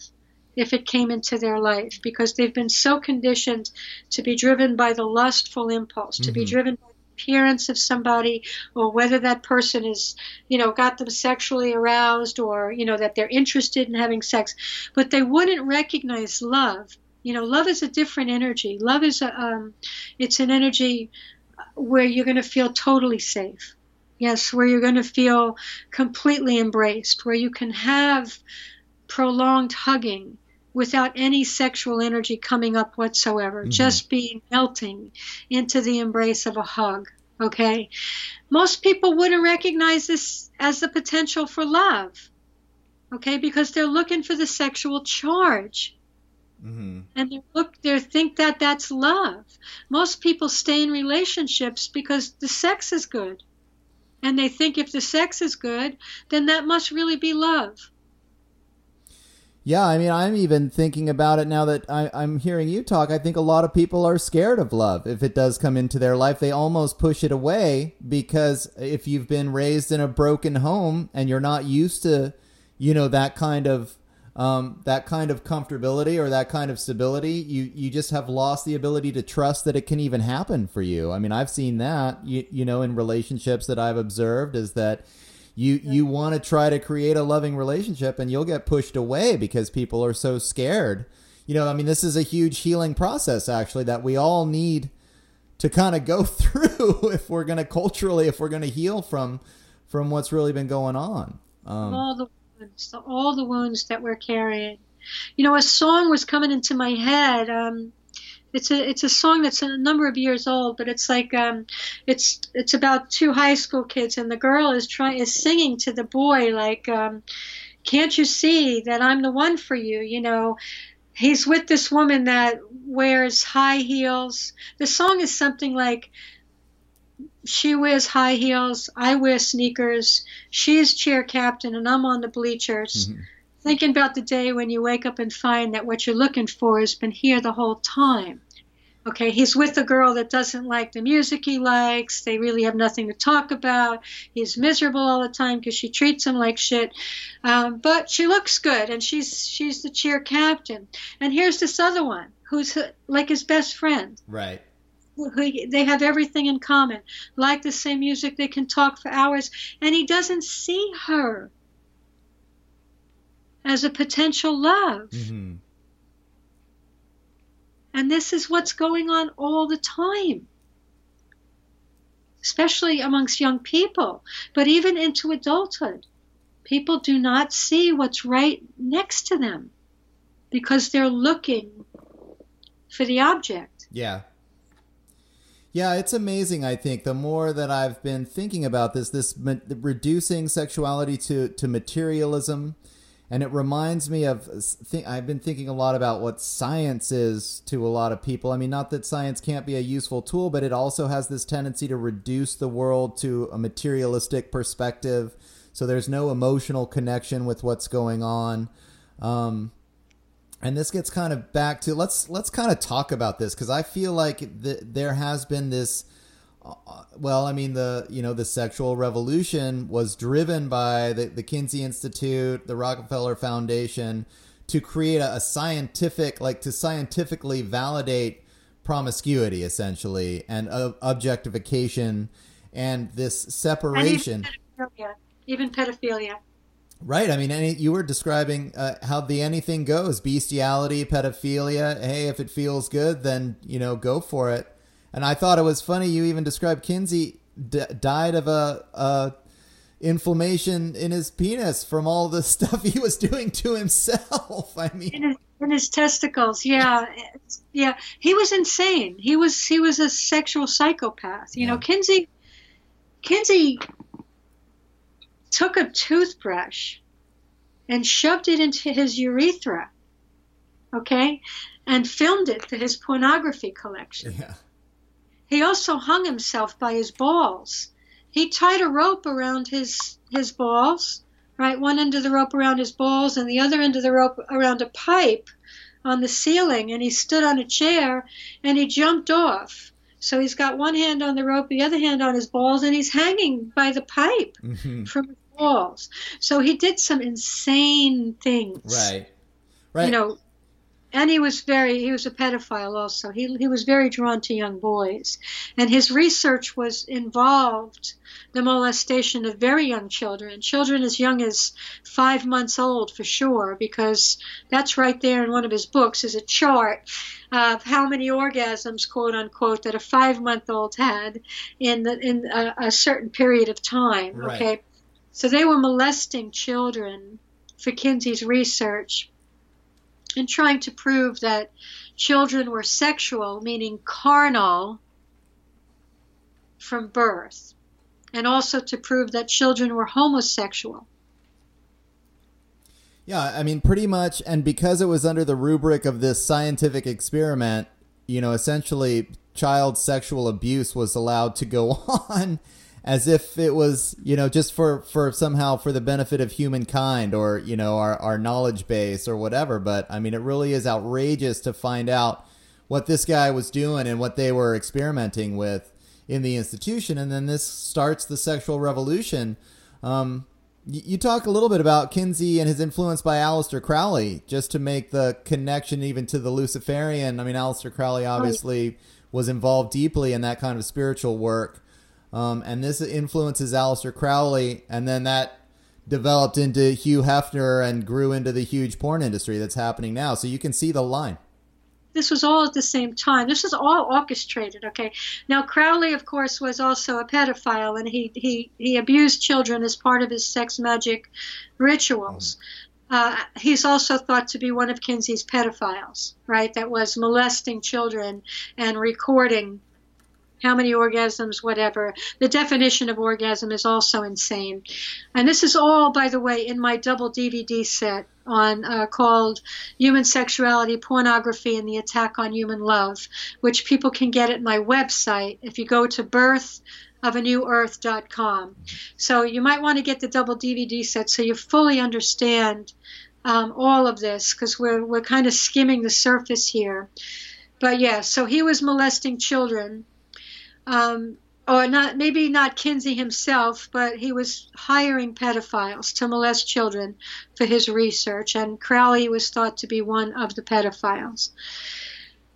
if it came into their life because they've been so conditioned to be driven by the lustful impulse, to be Mhm. driven by appearance of somebody or whether that person is, you know, got them sexually aroused or, you know, that they're interested in having sex, but they wouldn't recognize love. You know, love is a different energy. Love is a, um, it's an energy where you're going to feel totally safe. Yes, where you're going to feel completely embraced, where you can have prolonged hugging without any sexual energy coming up whatsoever, mm-hmm. just being melting into the embrace of a hug. Okay? Most people wouldn't recognize this as the potential for love. Okay? Because they're looking for the sexual charge. Mm-hmm. And they look, they think that that's love. Most people stay in relationships because the sex is good. And they think if the sex is good, then that must really be love. Yeah, I mean, I'm even thinking about it now that I, am hearing you talk. I think a lot of people are scared of love. If it does come into their life, they almost push it away because if you've been raised in a broken home and you're not used to, you know, that kind of um, that kind of comfortability or that kind of stability, you you just have lost the ability to trust that it can even happen for you. I mean, I've seen that, you, you know, in relationships that I've observed is that you you want to try to create a loving relationship and you'll get pushed away because people are so scared. You know i mean this is a huge healing process actually that we all need to kind of go <laughs> through if we're going to culturally if we're going to heal from from what's really been going on. Um, all the wounds all the wounds that we're carrying. You know a song was coming into my head um, it's a it's a song that's a number of years old, but it's like um, it's it's about two high school kids, and the girl is trying is singing to the boy like, um, "Can't you see that I'm the one for you?" You know, he's with this woman that wears high heels. The song is something like. She wears high heels. I wear sneakers. She's cheer captain, and I'm on the bleachers. Mm-hmm thinking about the day when you wake up and find that what you're looking for has been here the whole time. Okay, he's with a girl that doesn't like the music he likes. They really have nothing to talk about. He's miserable all the time because she treats him like shit. Um, but she looks good, and she's she's the cheer captain. And here's this other one who's like his best friend. Right. Who, they have everything in common, like the same music. They can talk for hours, and he doesn't see her as a potential love. Mm-hmm. And this is what's going on all the time, especially amongst young people, but even into adulthood. People do not see what's right next to them because they're looking for the object. Yeah. Yeah, it's amazing. I think the more that I've been thinking about this, this ma- reducing sexuality to to materialism, and it reminds me of th- I've been thinking a lot about what science is to a lot of people. I mean, not that science can't be a useful tool, but it also has this tendency to reduce the world to a materialistic perspective. So there's no emotional connection with what's going on. Um, and this gets kind of back to let's let's kind of talk about this because I feel like th- there has been this well, I mean the you know the sexual revolution was driven by the, the Kinsey Institute, the Rockefeller Foundation, to create a, a scientific like to scientifically validate promiscuity essentially and uh, objectification and this separation. And even pedophilia. Even pedophilia. Right. I mean, any, you were describing uh, how the anything goes bestiality, pedophilia. Hey, if it feels good, then, you know, go for it. And I thought it was funny you even described Kinsey d- died of a, a inflammation in his penis from all the <laughs> stuff he was doing to himself. <laughs> I mean, in his, in his testicles, yeah, yeah. He was insane. He was he was a sexual psychopath. You yeah. know, Kinsey Kinsey took a toothbrush and shoved it into his urethra. Okay, and filmed it to his pornography collection. Yeah. He also hung himself by his balls. He tied a rope around his his balls, right? One end of the rope around his balls and the other end of the rope around a pipe on the ceiling and he stood on a chair and he jumped off. So he's got one hand on the rope, the other hand on his balls, and he's hanging by the pipe mm-hmm. from his balls. So he did some insane things. Right. Right. You know, and he was very he was a pedophile also. He, he was very drawn to young boys. And his research was involved the molestation of very young children children as young as five months old for sure because that's right there in one of his books is a chart of how many orgasms quote unquote that a five month old had in the, in a, a, certain period of time right. okay? So they were molesting children for kinsey's research and trying to prove that children were sexual, meaning carnal, from birth, and also to prove that children were homosexual. Yeah, I mean, pretty much, and because it was under the rubric of this scientific experiment, you know, essentially child sexual abuse was allowed to go <laughs> on as if it was you know just for for somehow for the benefit of humankind or you know our our knowledge base or whatever but i mean it really is outrageous to find out what this guy was doing and what they were experimenting with in the institution and then this starts the sexual revolution um, you talk a little bit about Kinsey and his influence by Aleister Crowley, just to make the connection even to the Luciferian. I mean, Aleister Crowley obviously was involved deeply in that kind of spiritual work. Um, and this influences Aleister Crowley, and then that developed into Hugh Hefner and grew into the huge porn industry that's happening now. So you can see the line. This was all at the same time. This was all orchestrated. Okay. Now Crowley, of course, was also a pedophile, and he he he abused children as part of his sex magic rituals. Mm. Uh, he's also thought to be one of Kinsey's pedophiles, right? That was molesting children and recording how many orgasms, whatever. The definition of orgasm is also insane. And this is all, by the way, in my double DVD set on uh, called Human Sexuality, Pornography, and the Attack on Human Love, which people can get at my website if you go to birth of a new earth.com. So you might want to get the double DVD set so you fully understand um, all of this because we're, we're kind of skimming the surface here. But yeah, so he was molesting children um, or not maybe not Kinsey himself, but he was hiring pedophiles to molest children for his research, and Crowley was thought to be one of the pedophiles.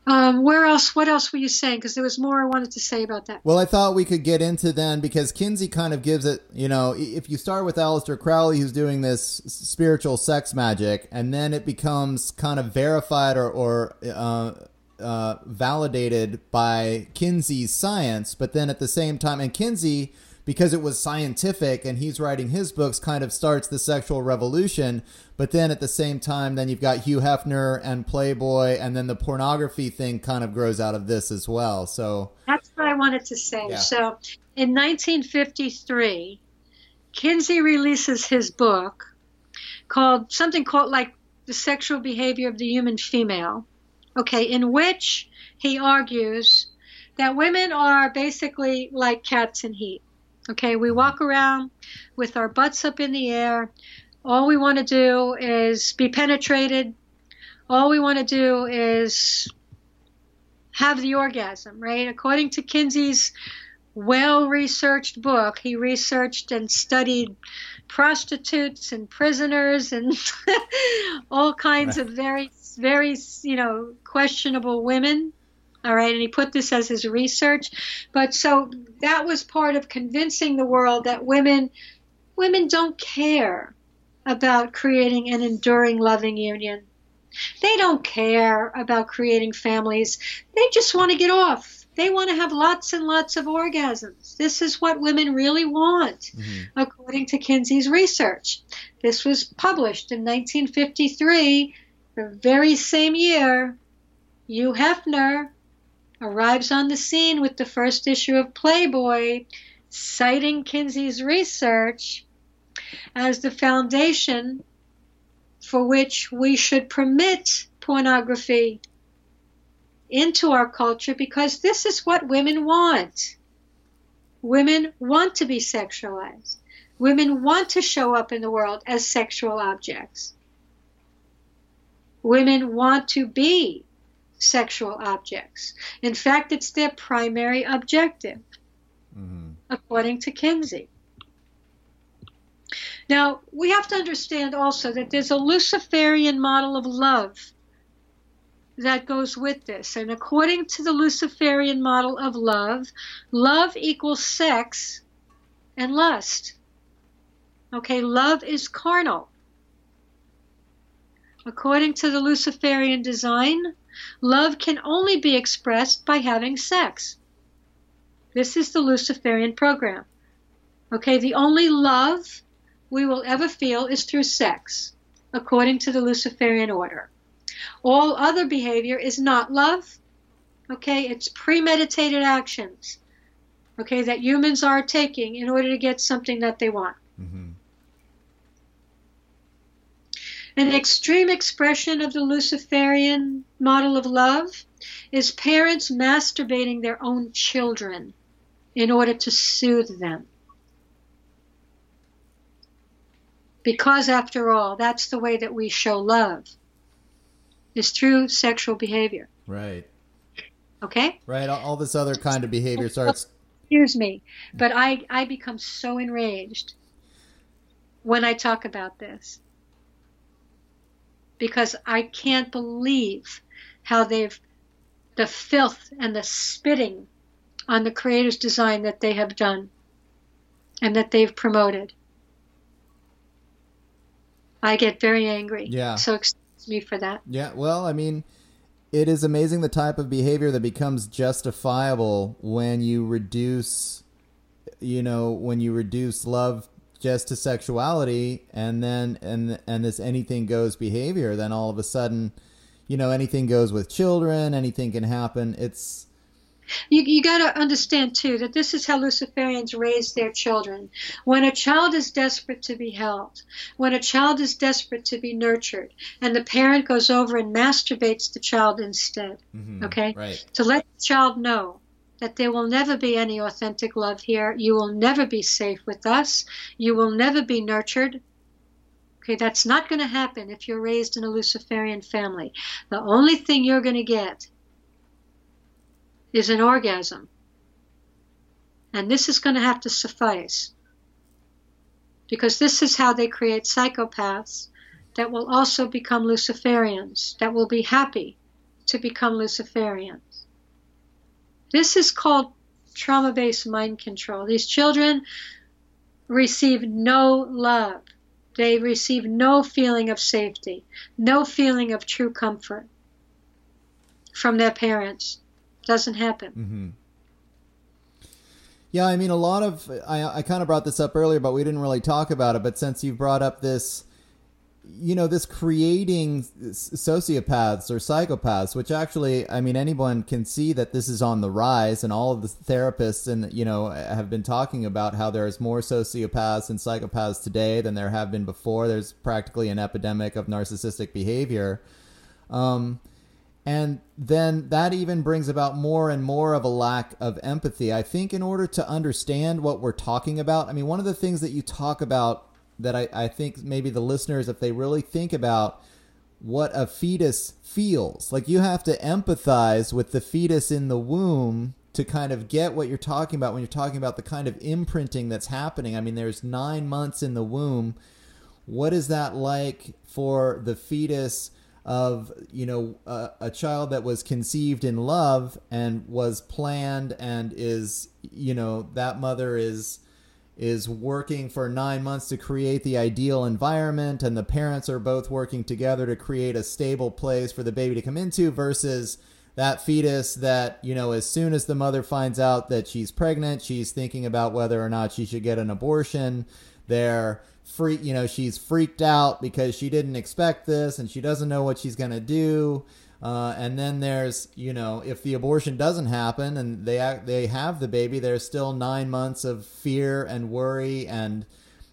Um, where else? What else were you saying? Because there was more I wanted to say about that. Well, I thought we could get into then because Kinsey kind of gives it. You know, if you start with Aleister Crowley, who's doing this spiritual sex magic, and then it becomes kind of verified or, or uh, uh, validated by Kinsey's science, but then at the same time, and Kinsey, because it was scientific and he's writing his books, kind of starts the sexual revolution. But then at the same time, then you've got Hugh Hefner and Playboy, and then the pornography thing kind of grows out of this as well. So that's what I wanted to say. Yeah. So in 1953, Kinsey releases his book called something called like The Sexual Behavior of the Human Female okay, in which he argues that women are basically like cats in heat. Okay, we mm-hmm. walk around with our butts up in the air. All we want to do is be penetrated. All we want to do is have the orgasm, right? According to Kinsey's well researched book, he researched and studied prostitutes and prisoners and <laughs> all kinds of <laughs> very very, you know, questionable women. All right, and he put this as his research. But so that was part of convincing the world that women women don't care about creating an enduring loving union. They don't care about creating families. They just want to get off. They want to have lots and lots of orgasms. This is what women really want, mm-hmm. according to Kinsey's research. This was published in 1953 the very same year, Hugh Hefner arrives on the scene with the first issue of Playboy, citing Kinsey's research as the foundation for which we should permit pornography into our culture because this is what women want. Women want to be sexualized. Women want to show up in the world as sexual objects. Women want to be sexual objects. In fact, it's their primary objective, mm-hmm. according to Kinsey. Now, we have to understand also that there's a Luciferian model of love that goes with this. And according to the Luciferian model of love, love equals sex and lust. Okay, love is carnal. According to the Luciferian design, love can only be expressed by having sex. This is the Luciferian program. Okay, the only love we will ever feel is through sex, according to the Luciferian order. All other behavior is not love. Okay, it's premeditated actions. Okay, that humans are taking in order to get something that they want. Mm-hmm. An extreme expression of the Luciferian model of love is parents masturbating their own children in order to soothe them. Because, after all, that's the way that we show love, is through sexual behavior. Right. Okay? Right. All this other kind of behavior starts. Excuse me, but I, I become so enraged when I talk about this because I can't believe how they've the filth and the spitting on the creator's design that they have done and that they've promoted. I get very angry. Yeah. So excuse me for that. Yeah. Well, I mean, it is amazing the type of behavior that becomes justifiable when you reduce, you know, when you reduce love just to sexuality and then and and this anything goes behavior then all of a sudden you know anything goes with children anything can happen. It's you, you got to understand too that this is how luciferians raise their children. When a child is desperate to be held when a child is desperate to be nurtured and the parent goes over and masturbates the child instead mm-hmm, okay? Right. to let the child know that there will never be any authentic love here. You will never be safe with us. You will never be nurtured. Okay, that's not going to happen if you're raised in a Luciferian family. The only thing you're going to get is an orgasm. And this is going to have to suffice. Because this is how they create psychopaths that will also become Luciferians, that will be happy to become Luciferians. This is called trauma based mind control. These children receive no love. They receive no feeling of safety, no feeling of true comfort from their parents. Doesn't happen. Mm-hmm. Yeah, I mean, a lot of I, I kind of brought this up earlier, but we didn't really talk about it. But since you brought up this you know this creating sociopaths or psychopaths which actually i mean anyone can see that this is on the rise and all of the therapists and you know have been talking about how there's more sociopaths and psychopaths today than there have been before. There's practically an epidemic of narcissistic behavior. Um, and then that even brings about more and more of a lack of empathy. I think in order to understand what we're talking about i mean one of the things that you talk about that I, I think maybe the listeners, if they really think about what a fetus feels, like you have to empathize with the fetus in the womb to kind of get what you're talking about when you're talking about the kind of imprinting that's happening. I mean, there's nine months in the womb. What is that like for the fetus? of you know a, a, child that was conceived in love and was planned and is you know that mother is is working for nine months to create the ideal environment, and the parents are both working together to create a stable place for the baby to come into, versus that fetus that, you know, as soon as the mother finds out that she's pregnant, she's thinking about whether or not she should get an abortion. They're free, you know, she's freaked out because she didn't expect this and she doesn't know what she's going to do. Uh, and then there's, you know, if the abortion doesn't happen and they they have the baby, there's still nine months of fear and worry and,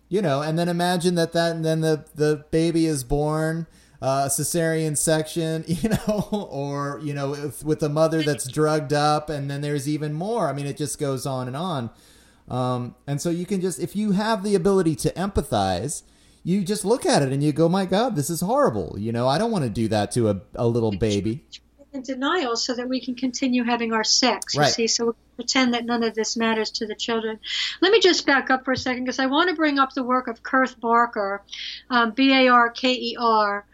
you know, and then imagine that that and then the the baby is born, uh, cesarean section, <laughs> you know, or you know, with, with a mother that's drugged up, and then there's even more. I mean, it just goes on and on. Um, and so you can just, if you have the ability to empathize, you just look at it and you go, my God, this is horrible. You know, I don't want to do that to a, a little baby. In denial so that we can continue having our sex, you right. see. So we pretend that none of this matters to the children. Let me just back up for a second because I want to bring up the work of Kerth Barker, um, B A R K E R.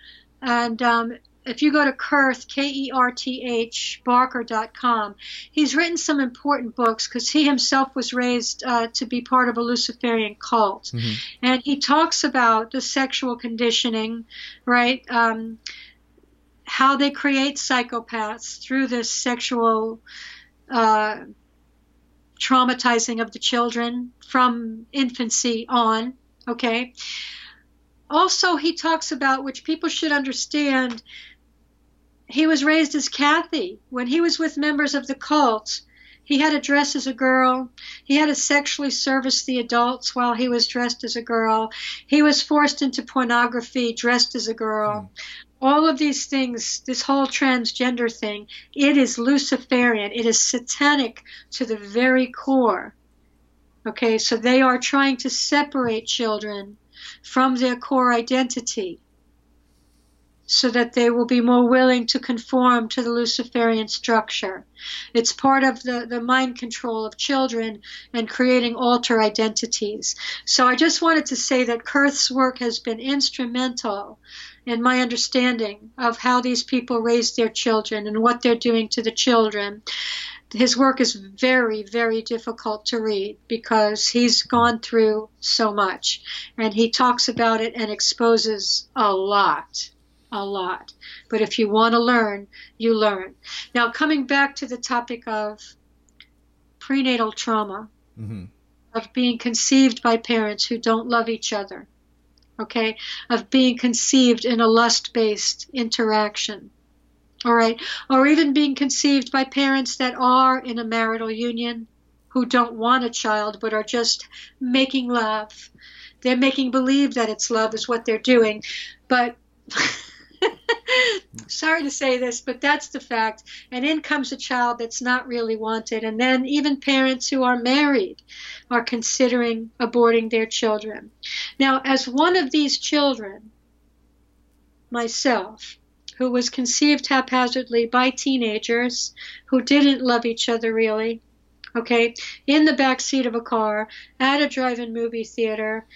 And um, if you go to Kerth, K E R T H, Barker.com, he's written some important books because he himself was raised uh, to be part of a Luciferian cult. Mm-hmm. And he talks about the sexual conditioning, right? Um, how they create psychopaths through this sexual uh, traumatizing of the children from infancy on. Okay. Also, he talks about, which people should understand, he was raised as Kathy. When he was with members of the cult, he had to dress as a girl. He had to sexually service the adults while he was dressed as a girl. He was forced into pornography dressed as a girl. Mm. All of these things, this whole transgender thing, it is Luciferian. It is satanic to the very core. Okay, so they are trying to separate children from their core identity so that they will be more willing to conform to the Luciferian structure. It's part of the, the mind control of children and creating alter identities. So I just wanted to say that Kerth's work has been instrumental in my understanding of how these people raise their children and what they're doing to the children his work is very, very difficult to read because he's gone through so much and he talks about it and exposes a lot. A lot. But if you want to learn, you learn. Now, coming back to the topic of prenatal trauma, mm-hmm. of being conceived by parents who don't love each other, okay, of being conceived in a lust based interaction all right, or even being conceived by parents that are in a marital union who don't want a child but are just making love. They're making believe that it's love is what they're doing, but <laughs> <laughs> sorry to say this, but that's the fact. And in comes a child that's not really wanted. And then even parents who are married are considering aborting their children. Now, as one of these children, myself, who was conceived haphazardly by teenagers who didn't love each other really. Okay, in the back seat of a car at a drive-in movie theater.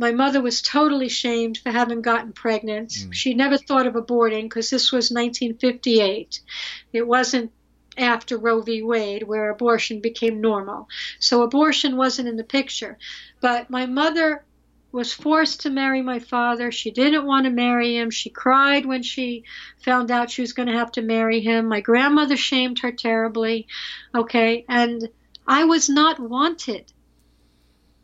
My mother was totally shamed for having gotten pregnant. Mm. She never thought of aborting because this was 1958. It wasn't after Roe v. Wade, where abortion became normal. So abortion wasn't in the picture. But my mother was forced to marry my father. She didn't want to marry him. She cried when she found out she was going to have to marry him. My grandmother shamed her terribly. Okay, and I was not wanted.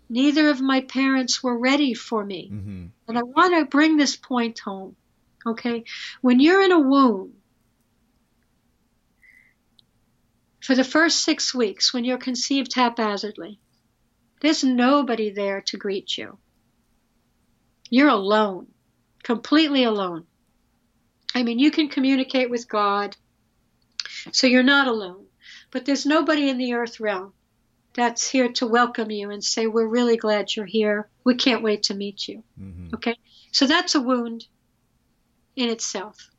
Neither of my parents were ready for me. Mm-hmm. And I want to bring this point home. Okay, when you're in a womb, for the first six weeks, when you're conceived haphazardly, there's nobody there to greet you. You're alone, completely alone. I mean, you can communicate with God, so you're not alone. But there's nobody in the earth realm that's here to welcome you and say, We're really glad you're here. We can't wait to meet you. Mm-hmm. Okay? So that's a wound in itself.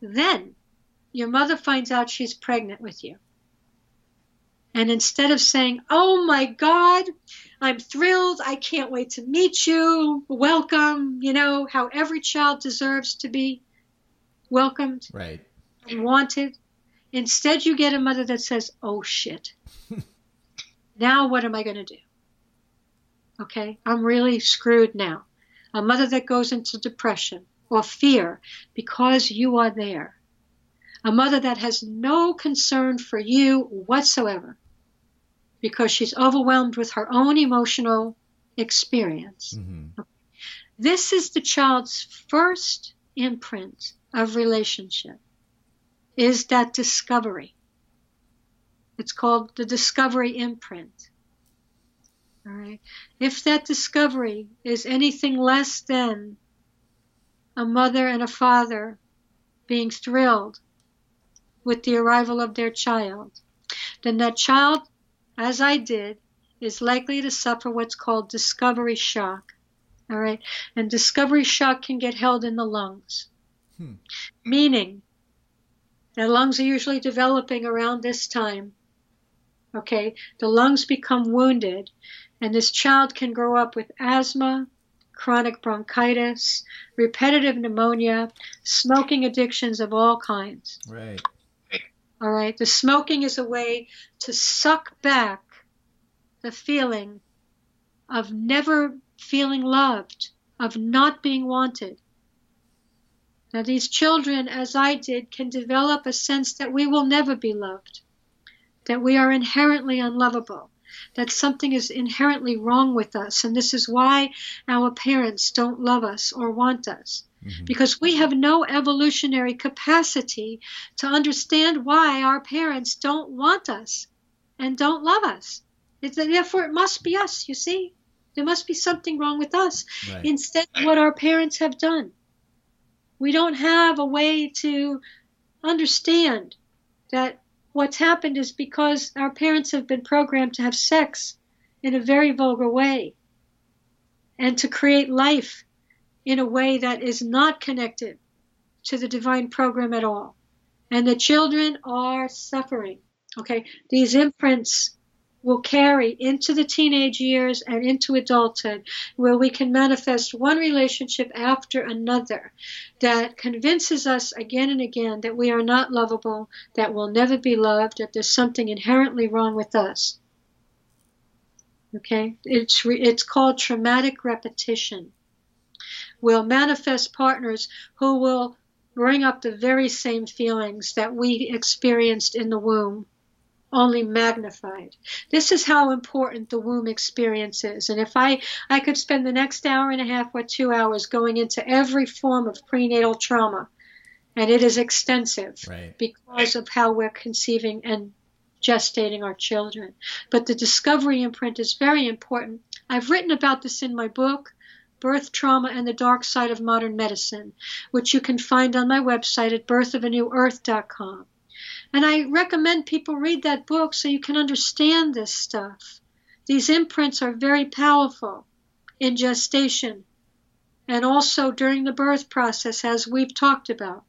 Then your mother finds out she's pregnant with you. And instead of saying, Oh my God, I'm thrilled, I can't wait to meet you, welcome, you know, how every child deserves to be welcomed right. and wanted. Instead, you get a mother that says, Oh shit, <laughs> now what am I going to do? Okay, I'm really screwed now. A mother that goes into depression or fear because you are there. A mother that has no concern for you whatsoever because she's overwhelmed with her own emotional experience. Mm-hmm. This is the child's first imprint of relationship is that discovery. It's called the discovery imprint. All right. If that discovery is anything less than a mother and a father being thrilled with the arrival of their child, then that child as I did, is likely to suffer what's called discovery shock. All right. And discovery shock can get held in the lungs, hmm. meaning the lungs are usually developing around this time. Okay. The lungs become wounded, and this child can grow up with asthma, chronic bronchitis, repetitive pneumonia, smoking addictions of all kinds. Right. All right. The smoking is a way to suck back the feeling of never feeling loved, of not being wanted. Now, these children, as I did, can develop a sense that we will never be loved, that we are inherently unlovable, that something is inherently wrong with us, and this is why our parents don't love us or want us. Mm-hmm. Because we have no evolutionary capacity to understand why our parents don't want us and don't love us. It's, therefore, it must be us, you see. There must be something wrong with us. Right. Instead of what our parents have done. We don't have a way to understand that what's happened is because our parents have been programmed to have sex in a very vulgar way and to create life in a way that is not connected to the divine program at all. And the children are suffering. Okay, these imprints will carry into the teenage years and into adulthood, where we can manifest one relationship after another that convinces us again and again that we are not lovable, that we'll never be loved, that there's something inherently wrong with us. Okay? It's, re- it's called traumatic repetition. We'll manifest partners who will bring up the very same feelings that we experienced in the womb only magnified. This is how important the womb experience is. And if I, I could spend the next hour and a half or two hours going into every form of prenatal trauma, and it is extensive right. because of how we're conceiving and gestating our children. But the discovery imprint is very important. I've written about this in my book. Birth Trauma and the Dark Side of Modern Medicine, which you can find on my website at birthofanewearth.com. And I recommend people read that book so you can understand this stuff. These imprints are very powerful in gestation and also during the birth process, as we've talked about.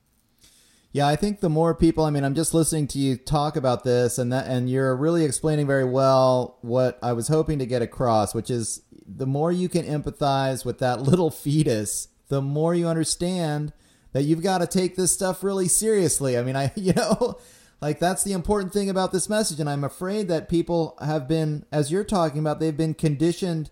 Yeah, I think the more people, I mean, I'm just listening to you talk about this and that and you're really explaining very well what I was hoping to get across, which is the more you can empathize with that <laughs> little fetus, the more you understand that you've got to take this stuff really seriously. I mean, I <laughs> you know, like that's the important thing about this message. And I'm afraid that people have been, as you're talking about, they've been conditioned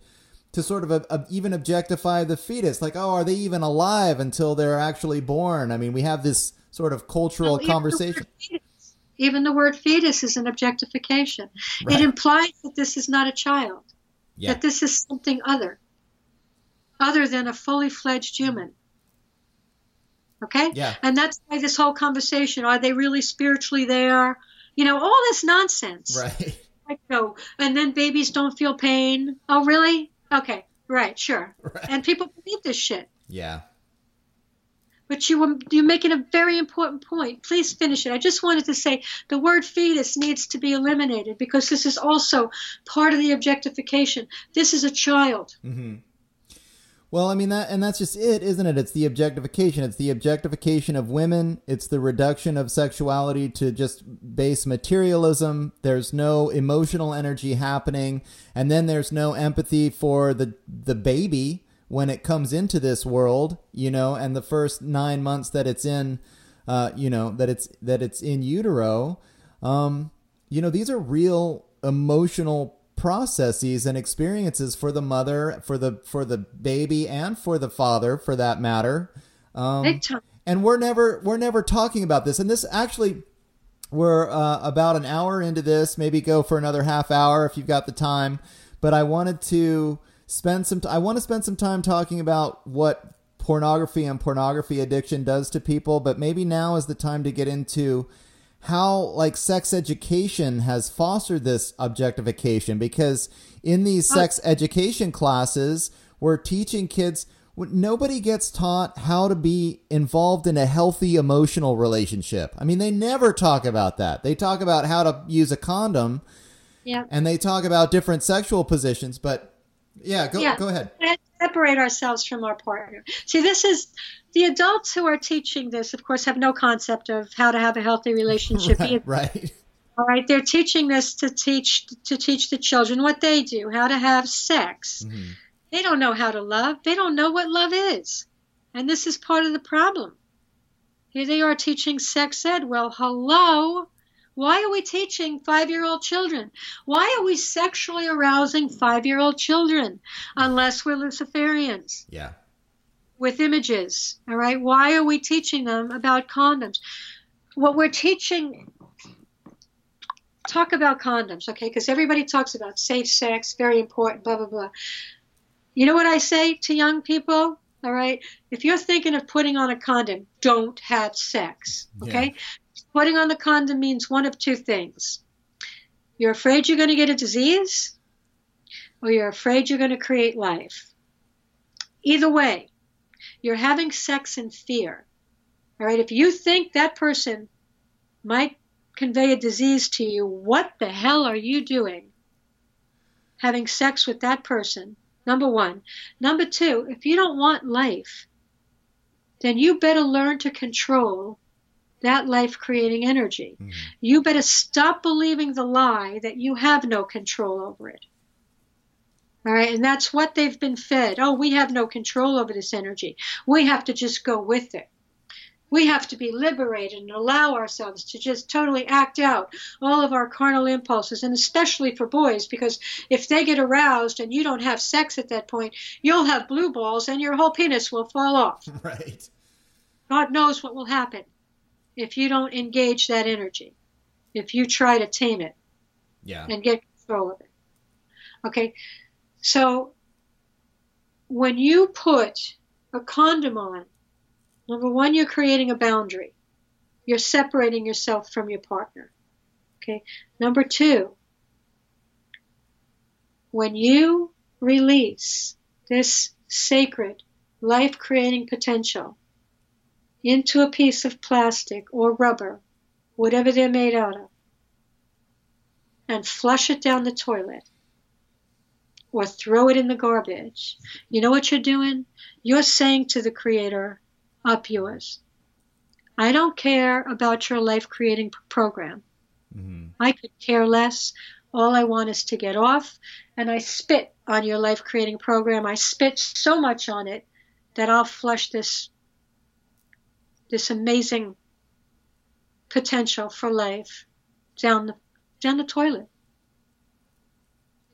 to sort of a, a, even objectify the fetus. Like, oh, are they even alive until they're actually born? I mean, we have this sort of cultural well, conversation. Even the word fetus is an objectification. Right. It implies that this is not a child, yeah. that this is something other, other than a fully fledged human. Okay? Yeah. And that's why this whole conversation are they really spiritually there? You know, all this nonsense. Right. <laughs> Like, no. And then babies don't feel pain. Oh, really? Okay. Right. Sure. Right. And people believe this shit. Yeah. But you were you're making a very important point. Please finish it. I just wanted to say the word fetus needs to be eliminated because this is also part of the objectification. This is a child. Mm-hmm. Well, I mean that, and that's just it, isn't it? It's the objectification. It's the objectification of women. It's the reduction of sexuality to just base materialism. There's no emotional energy happening, and then there's no empathy for the the baby when it comes into this world, you know, and the first nine months that it's in, uh, you know, that it's that it's in utero. Um, you know, these are real emotional processes and experiences for the mother, for the for the baby, and for the father, for that matter. Um, and we're never we're never talking about this. And this actually, we're uh, about an hour into this. Maybe go for another half hour if you've got the time. But I wanted to spend some. T- I want to spend some time talking about what pornography and pornography addiction does to people. But maybe now is the time to get into how like sex education has fostered this objectification because in these sex education classes we're teaching kids nobody gets taught how to be involved in a healthy emotional relationship. I mean they never talk about that. They talk about how to use a condom yeah. and they talk about different sexual positions but yeah go, yeah. go ahead. Separate ourselves from our partner. See this is the adults who are teaching this, of course, have no concept of how to have a healthy relationship. <laughs> right, right. All right, they're teaching this to teach to teach the children what they do, how to have sex. Mm-hmm. They don't know how to love. They don't know what love is. And this is part of the problem. Here they are teaching sex ed. Well, hello. Why are we teaching five year old children? Why are we sexually arousing five year old children unless we're Luciferians? Yeah. With images. All right. Why are we teaching them about condoms? What we're teaching talk about condoms, okay? Because everybody talks about safe sex, very important, blah, blah, blah. You know what I say to young people? All right. If you're thinking of putting on a condom, don't have sex, okay? Yeah. Putting on the condom means one of two things. You're afraid you're going to get a disease, or you're afraid you're going to create life. Either way, you're having sex in fear. All right. If you think that person might convey a disease to you, what the hell are you doing? Having sex with that person, number one. Number two, if you don't want life, then you better learn to control that life creating energy. Mm-hmm. You better stop believing the lie that you have no control over it. All right, and that's what they've been fed. Oh, we have no control over this energy. We have to just go with it we have to be liberated and allow ourselves to just totally act out all of our carnal impulses, and especially for boys, because if they get aroused and you don't have sex at that point, you'll have blue balls and your whole penis will fall off. <laughs> Right. God knows what will happen if you don't engage that energy, if you try to tame it yeah. and get control of it. Okay, so when you put a condom on, Number one, you're creating a boundary. You're separating yourself from your partner. Okay. Number two, when you release this sacred life creating potential into a piece of plastic or rubber, whatever they're made out of, and flush it down the toilet or throw it in the garbage, you know what you're doing? You're saying to the Creator, up yours. I don't care about your life creating program. Mm-hmm. I could care less. All I want is to get off, and I spit on your life creating program. I spit so much on it that I'll flush this this amazing potential for life down the down the toilet.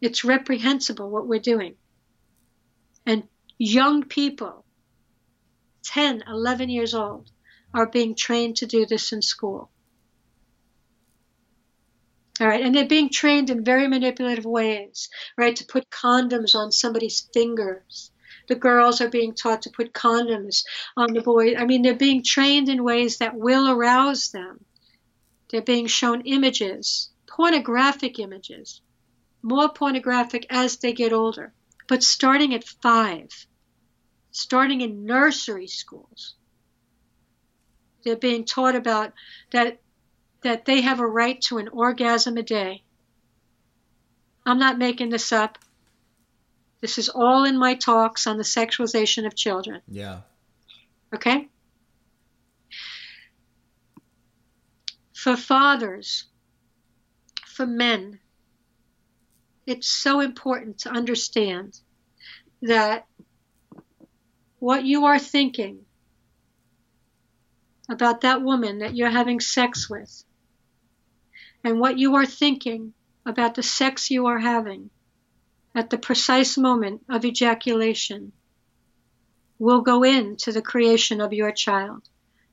It's reprehensible what we're doing. And young people 10, 11 years old are being trained to do this in school. All right, and they're being trained in very manipulative ways, right? To put condoms on somebody's fingers. The girls are being taught to put condoms on the boys. I mean, they're being trained in ways that will arouse them. They're being shown images, pornographic images, more pornographic as they get older, but starting at five starting in nursery schools. They're being taught about that that they have a right to an orgasm a day. I'm not making this up. This is all in my talks on the sexualization of children. Yeah. Okay? For fathers, for men, it's so important to understand that what you are thinking about that woman that you're having sex with, and what you are thinking about the sex you are having at the precise moment of ejaculation will go into the creation of your child.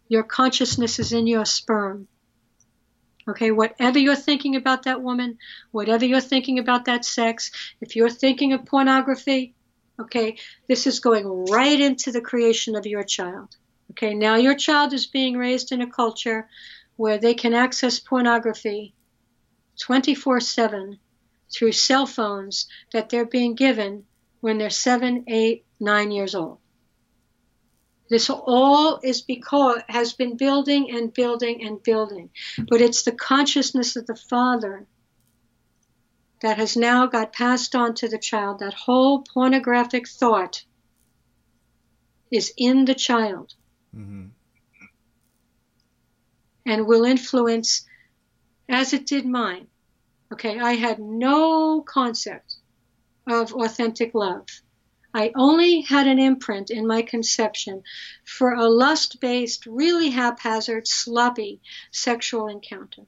Your consciousness is in your sperm. Okay, whatever you're thinking about that woman, whatever you're thinking about that sex, if you're thinking of pornography, Okay, this is going right into the creation of your child. Okay, now your child is being raised in a culture where they can access pornography 24 7 through cell phones that they're being given when they're seven, eight, nine years old. This all is because has been building and building and building, but it's the consciousness of the father that has now got passed on to the child, that whole pornographic thought is in the child mm-hmm. and will influence as it did mine. Okay, I had no concept of authentic love. I only had an imprint in my conception for a lust based, really haphazard, sloppy sexual encounter.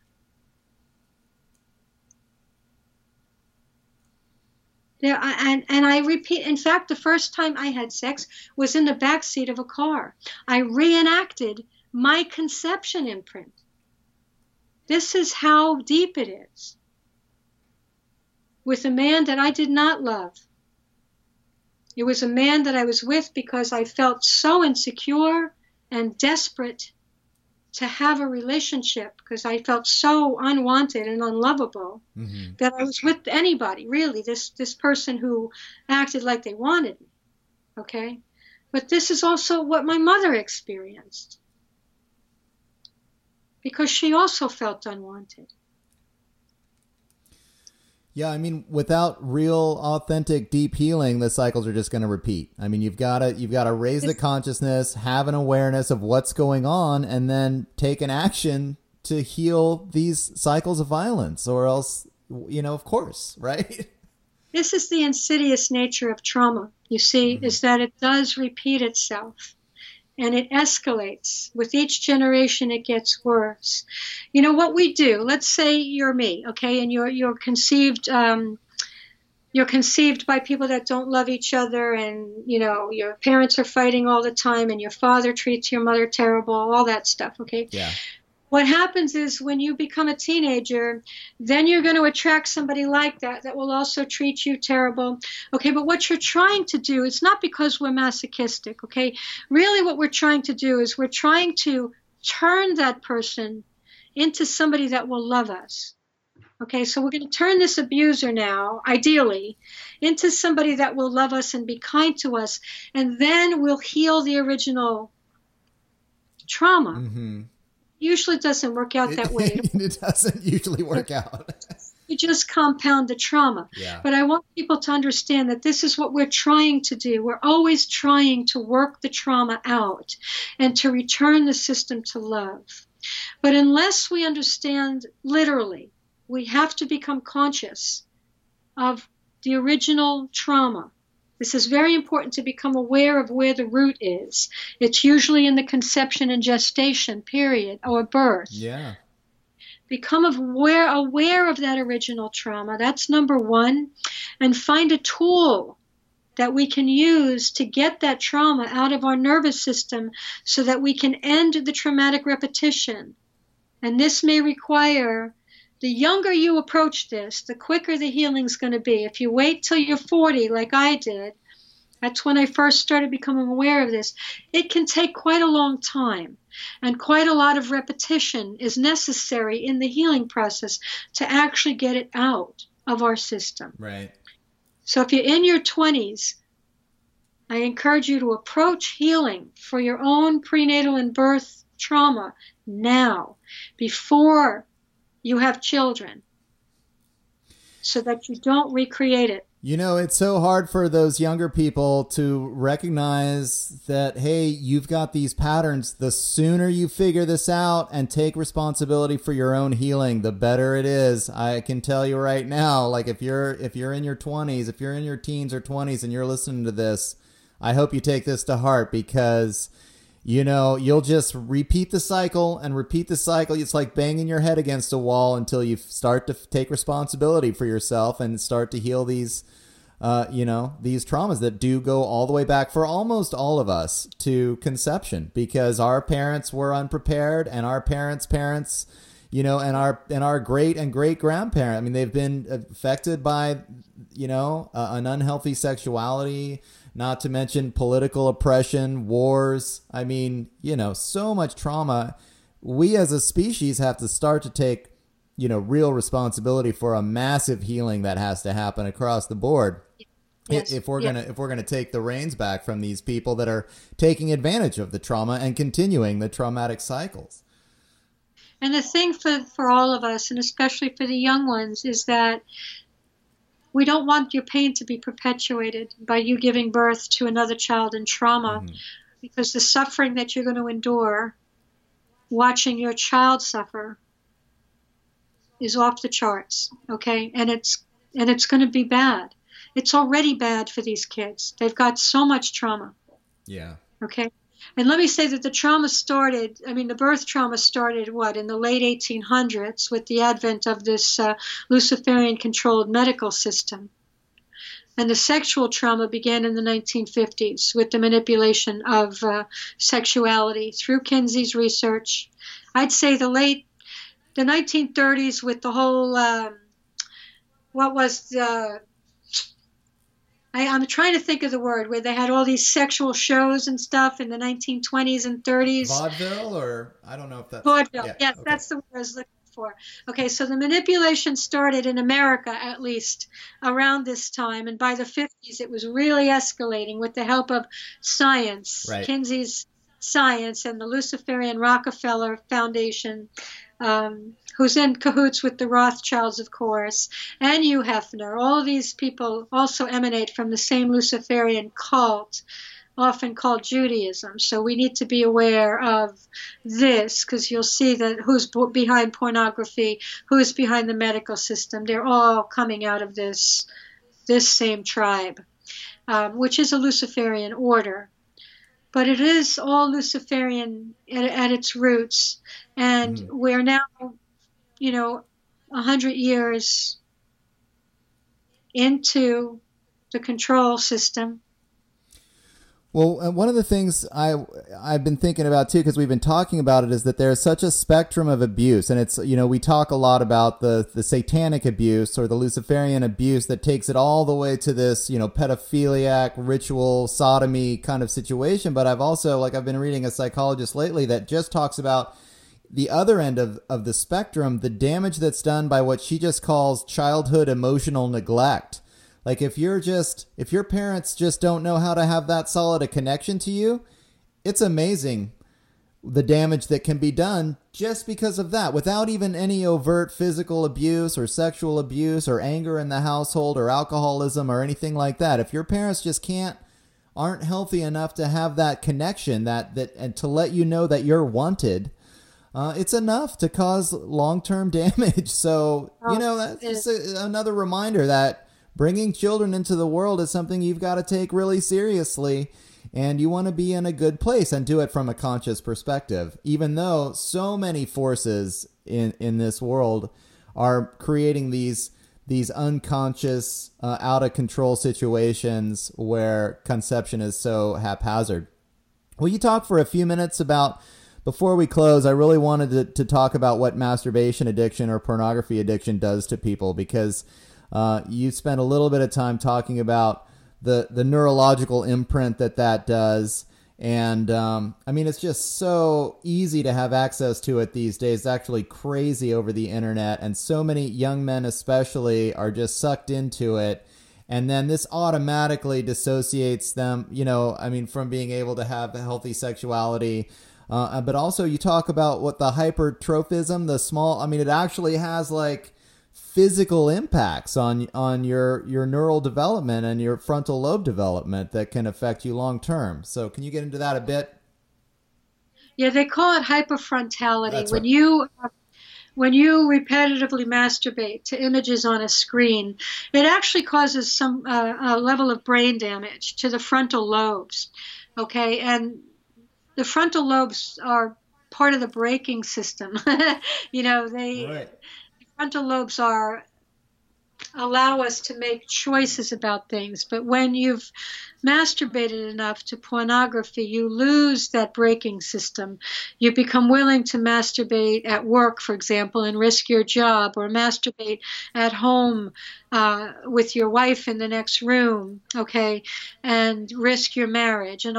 There, and, and I repeat, in fact, the first time I had sex was in the back seat of a car. I reenacted my conception imprint. This is how deep it is. With a man that I did not love. It was a man that I was with because I felt so insecure and desperate to have a relationship because I felt so unwanted and unlovable mm-hmm. that I was with anybody, really, this, this person who acted like they wanted me. Okay? But this is also what my mother experienced because she also felt unwanted. Yeah, I mean, without real, authentic, deep healing, the cycles are just going to repeat. I mean, you've got to you've got to raise the consciousness, have an awareness of what's going on, and then take an action to heal these cycles of violence, or else, you know, of course, <laughs> right? This is the insidious nature of trauma. You see, mm-hmm. is that it does repeat itself and it escalates. With each generation, it gets worse. You know what we do? Let's say you're me, okay, and you're you're conceived. Um, you're conceived by people that don't love each other, and you know your parents are fighting all the time, and your father treats your mother terrible, all that stuff. Okay. Yeah what happens is when you become a teenager, then you're going to attract somebody like that that will also treat you terrible. Okay, but what you're trying to do, it's not because we're masochistic, okay? Really, what we're trying to do is we're trying to turn that person into somebody that will love us. Okay, so we're going to turn this abuser now, ideally, into somebody that will love us and be kind to us, and then we'll heal the original trauma. Mm-hmm usually doesn't work out that way. it <laughs> doesn't usually work out. <laughs> you just compound the trauma. Yeah. But I want people to understand that this is what we're trying to do. We're always trying to work the trauma out and to return the system to love. But unless we understand literally, we have to become conscious of the original trauma this is very important to become aware of where the root is. It's usually in the conception and gestation period or birth. Yeah. Become aware aware of that original trauma. That's number 1 and find a tool that we can use to get that trauma out of our nervous system so that we can end the traumatic repetition. And this may require the younger you approach this, the quicker the healing's going to be. If you wait till you're 40, like I did, that's when I first started becoming aware of this. It can take quite a long time, and quite a lot of repetition is necessary in the healing process to actually get it out of our system. Right. So if you're in your 20s, I encourage you to approach healing for your own prenatal and birth trauma now, before you have children so that you don't recreate it. You know, it's so hard for those younger people to recognize that, hey, you've got these patterns. The sooner you figure this out and take responsibility for your own healing, the better it is. I can tell you right now, like if you're if you're in your 20s, if you're in your teens or 20s and you're listening to this, I hope you take this to heart because you know, you'll just repeat the cycle and repeat the cycle. It's like banging your head against a wall until you start to take responsibility for yourself and start to heal these, uh, you know, these traumas that do go all the way back for almost all of us to conception because our parents were unprepared and our parents' parents, you know, and our and our great and great grandparent. I mean, they've been affected by, you know, uh, an unhealthy sexuality not to mention political oppression, wars. I mean, you know, so much trauma. We as a species have to start to take, you know, real responsibility for a massive healing that has to happen across the board. Yes. If we're gonna if we're gonna take the reins back from these people that are taking advantage of the trauma and continuing the traumatic cycles. And the thing for, for all of us, and especially for the young ones, is that we don't want your pain to be perpetuated by you giving birth to another child in trauma mm-hmm. because the suffering that you're going to endure watching your child suffer is off the charts okay and it's and it's going to be bad it's already bad for these kids. They've got so much trauma. Yeah. Okay. And let me say that the trauma started, I mean, the birth trauma started what, in the late 1800s with the advent of this uh, Luciferian controlled medical system. And the sexual trauma began in the 1950s with the manipulation of uh, sexuality through Kinsey's research. I'd say the late, the 1930s with the whole, um, what was the I, am trying to think of the word where they had all these sexual shows and stuff in the 1920s and 30s. Vaudeville, or I don't know if that's vaudeville. Yeah, yes, okay. that's the word I was looking for. Okay, so the manipulation started in America at least around this time, and by the 50s it was really escalating with the help of science, right. Kinsey's science, and the Luciferian Rockefeller Foundation. Um, who's in cahoots with the Rothschilds, of course, and Hugh Hefner. All these people also emanate from the same Luciferian cult, often called Judaism. So we need to be aware of this because you'll see that who's behind pornography, who's behind the medical system. They're all coming out of this this same tribe, um, which is a Luciferian order but it is all Luciferian at, at its roots, and mm. we're now you know, a hundred years into the control system. Well, uh, one of the things I I've been thinking about too, because we've been talking about it, is that there's such a spectrum of abuse, and it's you know we talk a lot about the the satanic abuse or the Luciferian abuse that takes it all the way to this you know pedophiliac ritual sodomy kind of situation. But I've also like I've been reading a psychologist lately that just talks about the other end of, of the spectrum, the damage that's done by what she just calls childhood emotional neglect. Like if you're just if your parents just don't know how to have that solid a connection to you, it's amazing the damage that can be done just because of that without even any overt physical abuse or sexual abuse or anger in the household or alcoholism or anything like that. If your parents just can't aren't healthy enough to have that connection that that and to let you know that you're wanted, uh, it's enough to cause long-term <laughs> damage. So you know that's just a, another reminder that bringing children into the world is something you've got to take really seriously, and you want to be in a good place and do it from a conscious perspective. Even though so many forces in in this world are creating these these unconscious, uh, out of control situations where conception is so haphazard. Will you talk for a few minutes about before we close, I really wanted to, to talk about what masturbation addiction or pornography addiction does to people because uh, you spent a little bit of time talking about the, the neurological imprint that that does. And um, I mean, it's just so easy to have access to it these days. It's actually crazy over the internet. And so many young men, especially, are just sucked into it. And then this automatically dissociates them, you know, I mean, from being able to have a healthy sexuality uh, but also, you talk about what the hypertrophism, the small. I mean, it actually has like physical impacts on on your your neural development and your frontal lobe development that can affect you long term. So, can you get into that a bit? Yeah, they call it hyperfrontality. That's when right. you when you repetitively masturbate to images on a screen, it actually causes some uh, a level of brain damage to the frontal lobes. Okay, and the frontal lobes are part of the braking system. <laughs> you know, they right. the frontal lobes are allow us to make choices about things. But when you've masturbated enough to pornography, you lose that braking system. You become willing to masturbate at work, for example, and risk your job, or masturbate at home uh, with your wife in the next room, okay, and risk your marriage. And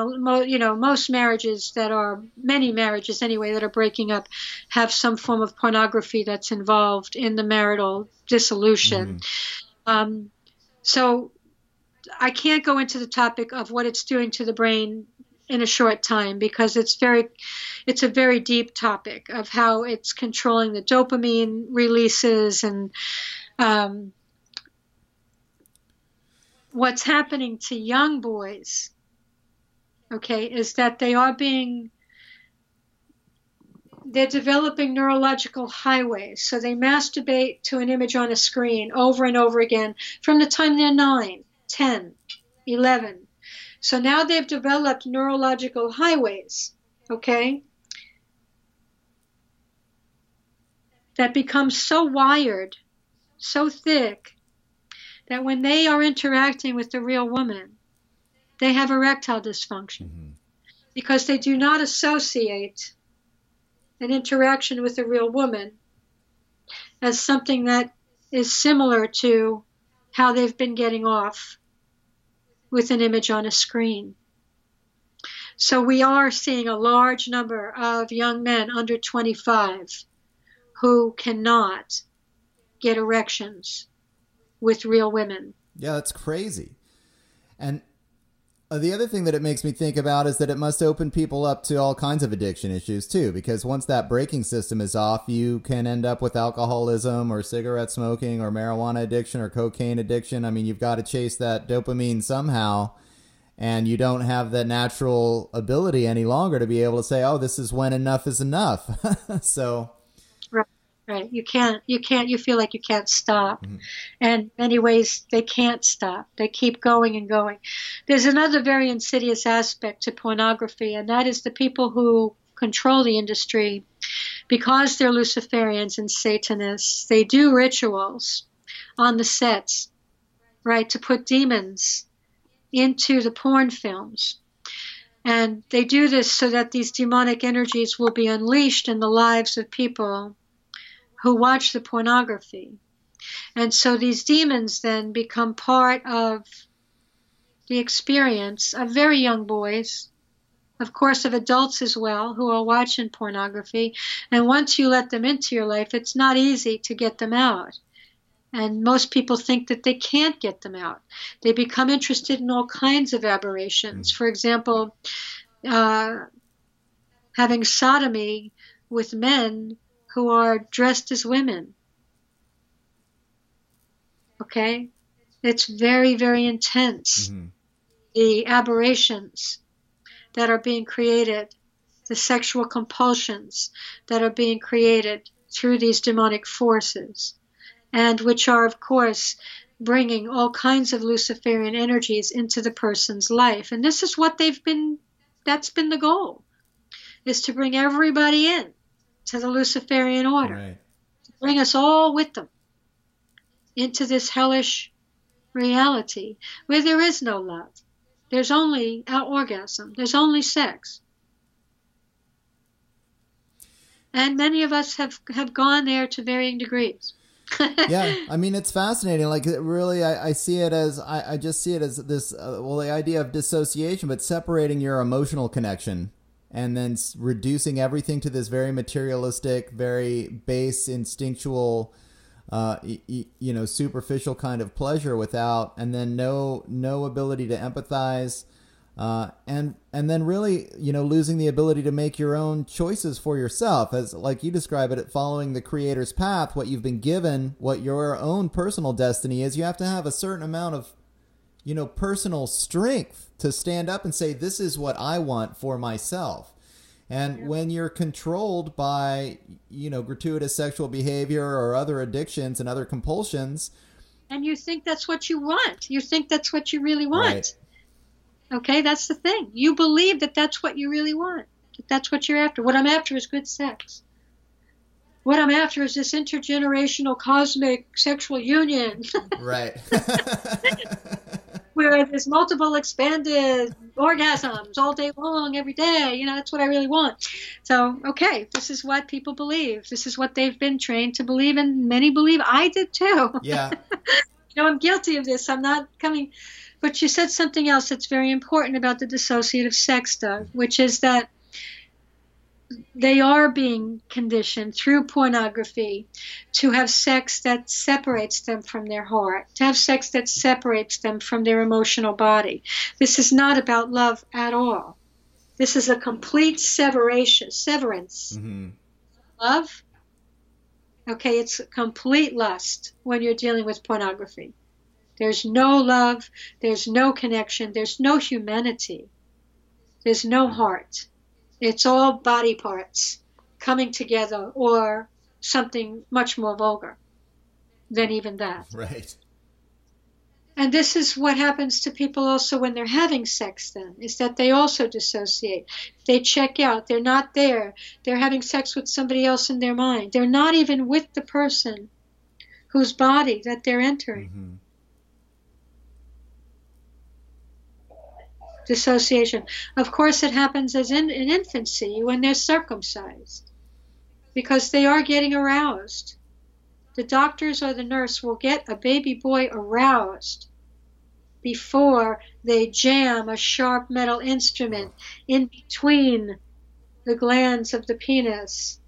you know, most marriages that are many marriages anyway that are breaking up have some form of pornography that's involved in the marital dissolution. Mm. Um, so I can't go into the topic of what it's doing to the brain in a short time because it's very it's a very deep topic of how it's controlling the dopamine releases and um, what's happening to young boys okay is that they are being they're developing neurological highways. So they masturbate to an image on a screen over and over again. From the time they're nine 10, 11. So now they've developed neurological highways, okay, that become so wired, so thick, that when they are interacting with the real woman, they have erectile dysfunction mm-hmm. because they do not associate an interaction with a real woman as something that is similar to how they've been getting off with an image on a screen. So we are seeing a large number of young men under 25 who cannot get erections with real women. Yeah, that's crazy. And Uh, the other thing that it makes me think about is that it must open people up to all kinds of addiction issues too, because once that braking system is off, you can end up with alcoholism or cigarette smoking or marijuana addiction or cocaine addiction. I mean, you've got to chase that dopamine somehow, and you don't have that natural ability any longer to be able to say, "Oh, this is when enough is enough." <laughs> so right. You can't you can't you feel like you can't stop. Mm-hmm. and many ways they can't stop. They keep going and going. There's another very insidious aspect to pornography and that is the people who control the industry. Because they're luciferians and satanists they do rituals on the sets right to put demons into the porn films. And they do this so that these demonic energies will be unleashed in the lives of people who watch the pornography. And so these demons then become part of the experience of very young boys, of course, of adults as well, who are watching pornography. And once you let them into your life, it's not easy to get them out. And most people think that they can't get them out. They become interested in all kinds of aberrations. For example, uh, having sodomy with men who are dressed as women. Okay? It's very, very intense. Mm-hmm. The aberrations that are being created, the sexual compulsions that are being created through these demonic forces, and which are, of course, bringing all kinds of Luciferian energies into the person's life. And this is what they've been, that's been the goal, is to bring everybody in to the Luciferian order. Right. Bring us all with them into this hellish reality where there is no love. There's only our orgasm. There's only sex. And many of us have, have gone there to varying degrees. <laughs> yeah, I mean it's fascinating. Like really, I, I see it as I, I just see it as this. Uh, well, the idea of dissociation, but separating your emotional connection and then reducing everything to this very materialistic, very base, instinctual, uh, you know, superficial kind of pleasure without, and then no no ability to empathize, uh, and and then really, you know, losing the ability to make your own choices for yourself, as like you describe it, following the Creator's path, what you've been given, what your own personal destiny is. You have to have a certain amount of you know, personal strength to stand up and say, this is what I want for myself. And yeah. when you're controlled by, you know, gratuitous sexual behavior or other addictions and other compulsions. And you think that's what you want. You think that's what you really want. Right. Okay, that's the thing. You believe that that's what you really want. That that's what you're after. What I'm after is good sex. What I'm after is this intergenerational cosmic sexual union. right. <laughs> <laughs> where there's multiple expanded orgasms all day long, every day. You know, that's what I really want. So, okay, this is what people believe. This is what they've been trained to believe, and many believe I did too. Yeah. <laughs> you know, I'm guilty of this. I'm not coming. But you said something else that's very important about the dissociative sex stuff, which is that they are being conditioned through pornography to have sex that separates them from their heart, to have sex that separates them from their emotional body. This is not about love at all. This is a complete separation, severance. Mm-hmm. Love, okay, it's complete lust when you're dealing with pornography. There's no love, there's no connection, there's no humanity, there's no heart. It's all body parts coming together or something much more vulgar than even that. Right. and this is what happens to people also when they're having sex then is that they also dissociate they check out they're not there they're having sex with somebody else in their mind they're not even with the person whose body that they're entering mm-hmm. Dissociation of course it happens as in, in infancy when they're circumcised because they are getting aroused the doctors or the nurse will get a baby boy aroused before they jam a sharp metal instrument in between the glands of the penis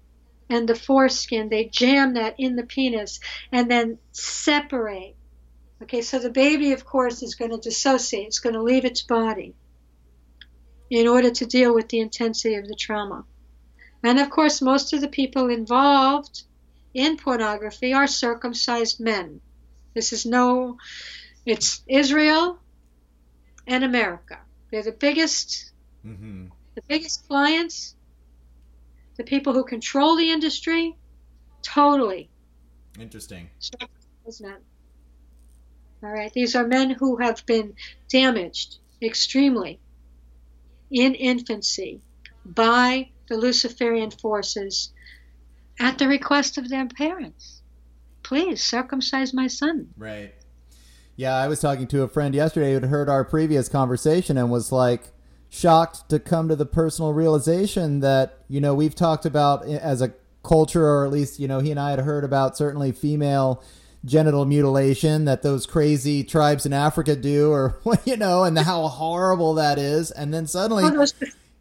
and the foreskin. They jam that in the penis and then separate. Okay, so the baby, of course, is going to dissociate, it's going to leave its body in order to deal with the intensity of the trauma. And of course, most of the people involved in pornography are circumcised men. This is no, it's Israel and America. They're the biggest, mm-hmm. the biggest clients, the people who control the industry. Totally. Interesting. Men. All right. These are men who have been damaged extremely in infancy by the Luciferian forces at the request of their parents. Please circumcise my son. Right. Yeah, I was talking to a friend yesterday who had heard our previous conversation and was like shocked to come to the personal realization that, you know, we've talked about eh, as a culture, or at least, you know, he and I had heard about certainly female genital mutilation that those crazy tribes in Africa do, or, what <laughs> you know, and how horrible that is. And then suddenly. Oh,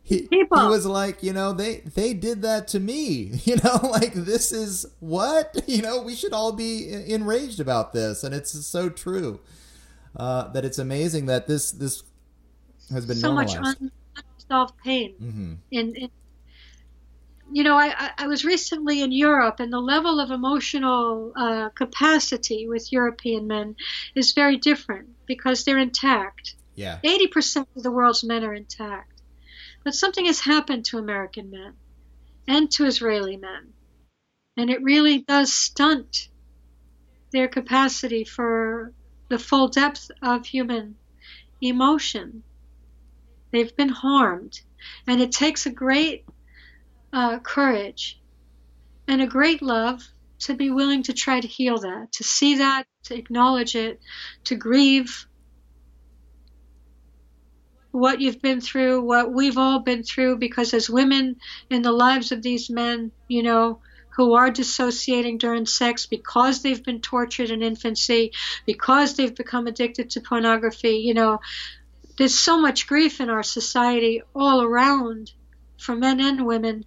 he, he was like, you know, they they did that to me. <laughs> You know, <laughs> like this is what you know. We should all be enraged about this, and it's so true uh, that it's amazing that this this has been so normalized. much unsolved pain. Mm-hmm. In, in, you know, I, I was recently in Europe, and the level of emotional uh, capacity with European men is very different because they're intact. Yeah, eighty percent of the world's men are intact but something has happened to American men and to Israeli men. And it really does stunt their capacity for the full depth of human emotion. They've been harmed. And it takes a great uh, courage and a great love to be willing to try to heal that, to see that, to acknowledge it, to grieve what you've been through, what we've all been through, because as women in the lives of these men, you know, who are dissociating during sex because they've been tortured in infancy, because they've become addicted to pornography, you know, there's so much grief in our society all around for men and women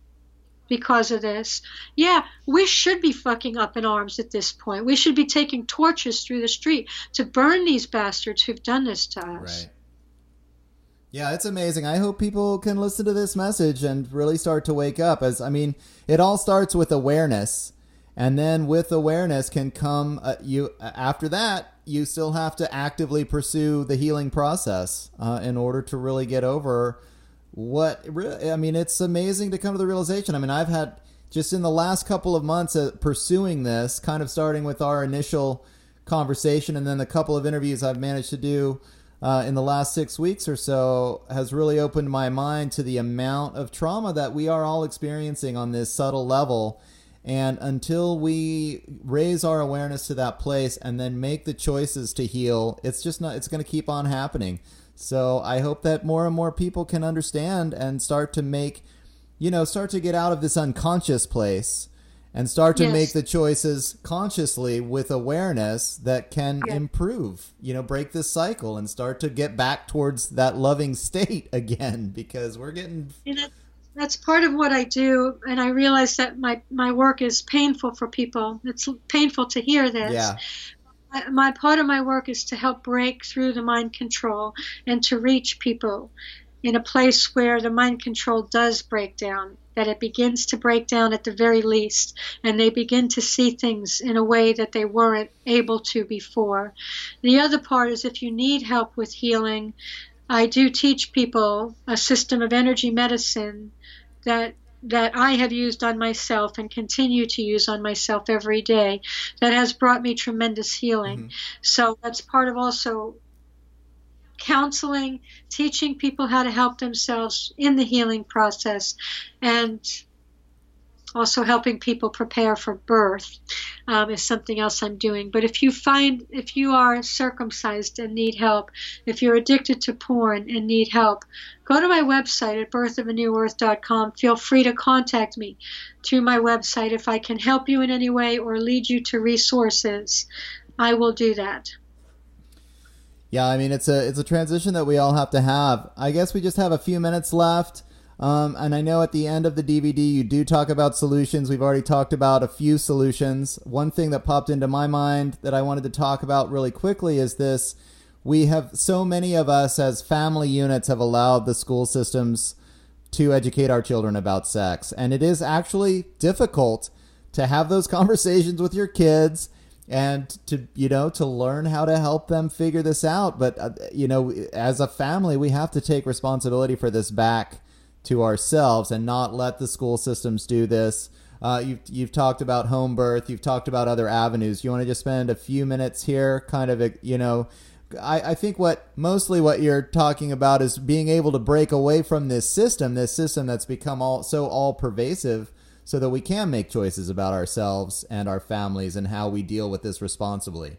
because of this. Yeah, we should be fucking up in arms at this point. We should be taking torches through the street to burn these bastards who've done this to us. Right. Yeah, it's amazing. I hope people can listen to this message and really start to wake up. As I mean, it all starts with awareness, and then with awareness can come uh, you. After that, you still have to actively pursue the healing process uh, in order to really get over what. I mean, it's amazing to come to the realization. I mean, I've had just in the last couple of months pursuing this, kind of starting with our initial conversation, and then the couple of interviews I've managed to do uh, in the last six weeks or so has really opened my mind to the amount of trauma that we are all experiencing on this subtle level. And until we raise our awareness to that place and then make the choices to heal, it's just not, it's going to keep on happening. So I hope that more and more people can understand and start to make, you know, start to get out of this unconscious place and start to yes. make the choices consciously with awareness that can yeah. improve you know break this cycle and start to get back towards that loving state <laughs> again because we're getting you know, that's part of what i do and i realize that my my work is painful for people it's painful to hear this yeah my part of my work is to help break through the mind control and to reach people in a place where the mind control does break down that it begins to break down at the very least, and they begin to see things in a way that they weren't able to before. The other part is if you need help with healing, I do teach people a system of energy medicine that that I have used on myself and continue to use on myself every day that has brought me tremendous healing. Mm-hmm. So that's part of also counseling, teaching people how to help themselves in the healing process, and also helping people prepare for birth um, is something else I'm doing. But if you find, if you are circumcised and need help, if you're addicted to porn and need help, go to my website at birthofanewearth.com. Feel free to contact me through my website if I can help you in any way or lead you to resources. I will do that. Yeah, I mean it's a it's a transition that we all have to have. I guess we just have a few minutes left. Um, and I know at the end of the DVD, you do talk about solutions. We've already talked about a few solutions. One thing that popped into my mind that I wanted to talk about really quickly is this. We have so many of us as family units have allowed the school systems to educate our children about sex. And it is actually difficult to have those <laughs> conversations with your kids and to you know to learn how to help them figure this out but uh, you know as a family we have to take responsibility for this back to ourselves and not let the school systems do this. Uh, you've, you've talked about home birth. You've talked about other avenues. You want to just spend a few minutes here kind of you know I, I think what mostly what you're talking about is being able to break away from this system this system that's become all so all pervasive so that we can make choices about ourselves and our families and how we deal with this responsibly.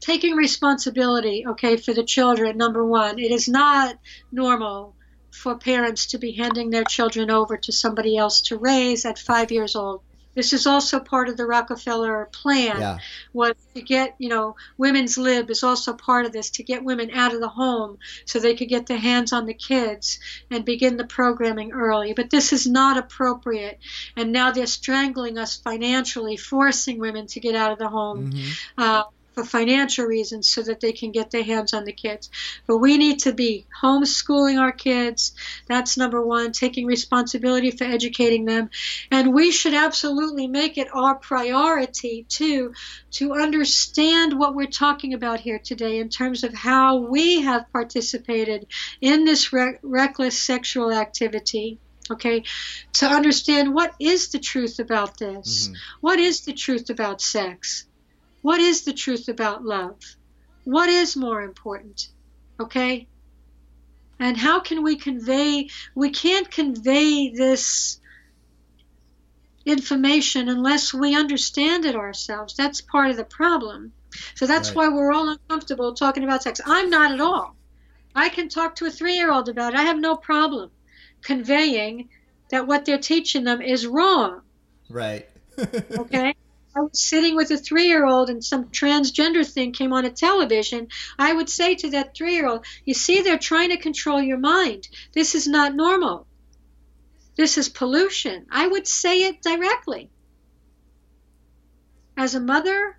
Taking responsibility okay for the children number one. It is not normal for parents to be handing their children over to somebody else to raise at five years old this is also part of the Rockefeller plan. Yeah. Was to get, you know, women's lib is also part of this to get women out of the home so they could get their hands on the kids and begin the programming early. But this is not appropriate, and now they're strangling us financially, forcing women to get out of the home. Mm-hmm. Uh, for financial reasons so that they can get their hands on the kids. But we need to be homeschooling our kids. That's number one, taking responsibility for educating them. And we should absolutely make it our priority too to understand what we're talking about here today in terms of how we have participated in this re- reckless sexual activity okay to understand what is the truth about this mm-hmm. what is the truth about sex what is the truth about love? What is more important? Okay? And how can we convey, we can't convey this information unless we understand it ourselves. That's part of the problem. So that's right. why we're all uncomfortable talking about sex. I'm not at all. I can talk to a three year old about it. I have no problem conveying that what they're teaching them is wrong. Right. <laughs> okay? I was sitting with a three year old and some transgender thing came on a television, I would say to that three year old, You see, they're trying to control your mind. This is not normal. This is pollution. I would say it directly. As a mother,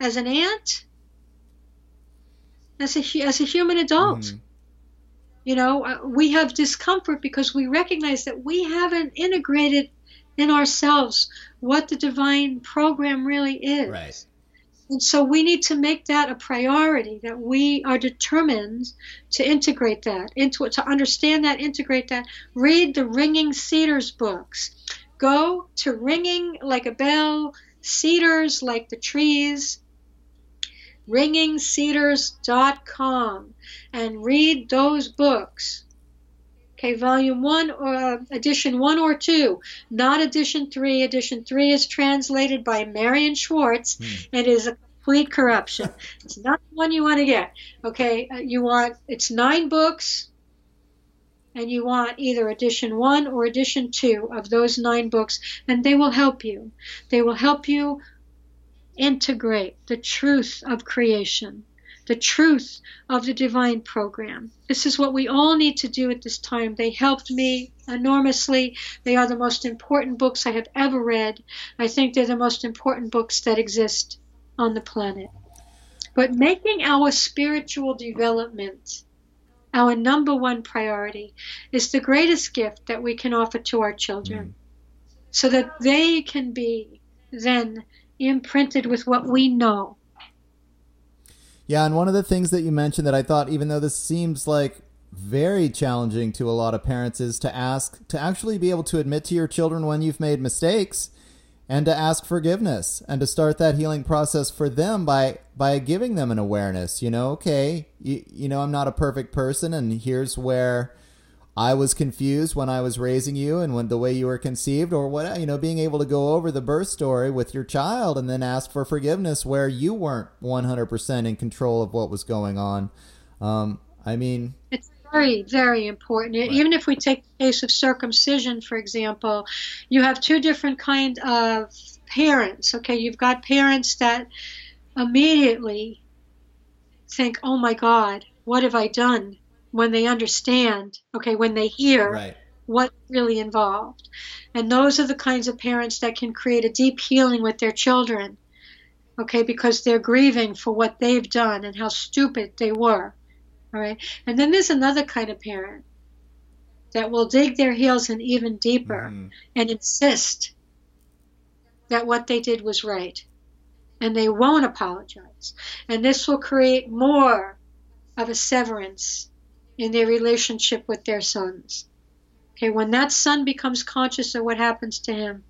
as an aunt, as a, as a human adult. Mm. You know, uh, we have discomfort because we recognize that we haven't integrated in ourselves what the divine program really is. Right. And so we need to make that a priority that we are determined to integrate that into it, to understand that, integrate that. Read the Ringing Cedars books. Go to Ringing Like a Bell, Cedars Like the Trees, ringingcedars.com, and read those books. Okay, volume one, or uh, edition one or two, not edition three. Edition three is translated by Marion Schwartz mm. and is a complete corruption. it's not the one you want to get. Okay, uh, you want it's nine books, and you want either edition one or edition two of those nine books, and they will help you. They will help you integrate the truth of creation the truth of the divine program. This is what we all need to do at this time. They helped me enormously. They are the most important books I have ever read. I think they're the most important books that exist on the planet. But making our spiritual development our number one priority is the greatest gift that we can offer to our children mm. so that they can be then imprinted with what we know yeah, and one of the things that you mentioned that I thought, even though this seems like very challenging to a lot of parents is to ask to actually be able to admit to your children when you've made mistakes and to ask forgiveness and to start that healing process for them by by giving them an awareness you know okay you, you know i'm not a perfect person and here's where i was confused when i was raising you and when the way you were conceived or what you know being able to go over the birth story with your child and then ask for forgiveness where you weren't 100% in control of what was going on um, i mean it's very, very important. Right. Even if we take the case of circumcision, for example, you have two different kind of parents. Okay, you've got parents that immediately think, "Oh my God, what have I done?" When they understand, okay, when they hear right. what really involved, and those are the kinds of parents that can create a deep healing with their children. Okay, because they're grieving for what they've done and how stupid they were all right. And then there's another kind of parent that will dig their heels in even deeper mm-hmm. and insist that what they did was right. And they won't apologize. And this will create more of a severance in their relationship with their sons. Okay, when that son becomes conscious of what happens to him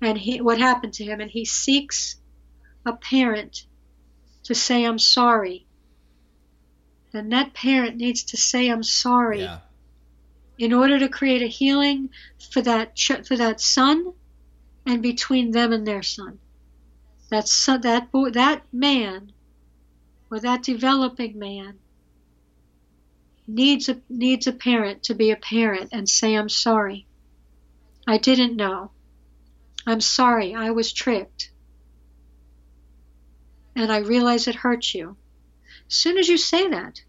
and he, what happened to him, and he seeks a parent to say, I'm sorry, then that parent needs to say I'm sorry yeah. in order to create a healing for that for that son and between them and their son. That son, that boy, that man or that developing man needs a needs a parent to be a parent and say I'm sorry. I didn't know. I'm sorry. I was tricked. And I realize it hurts you. As soon as you say that,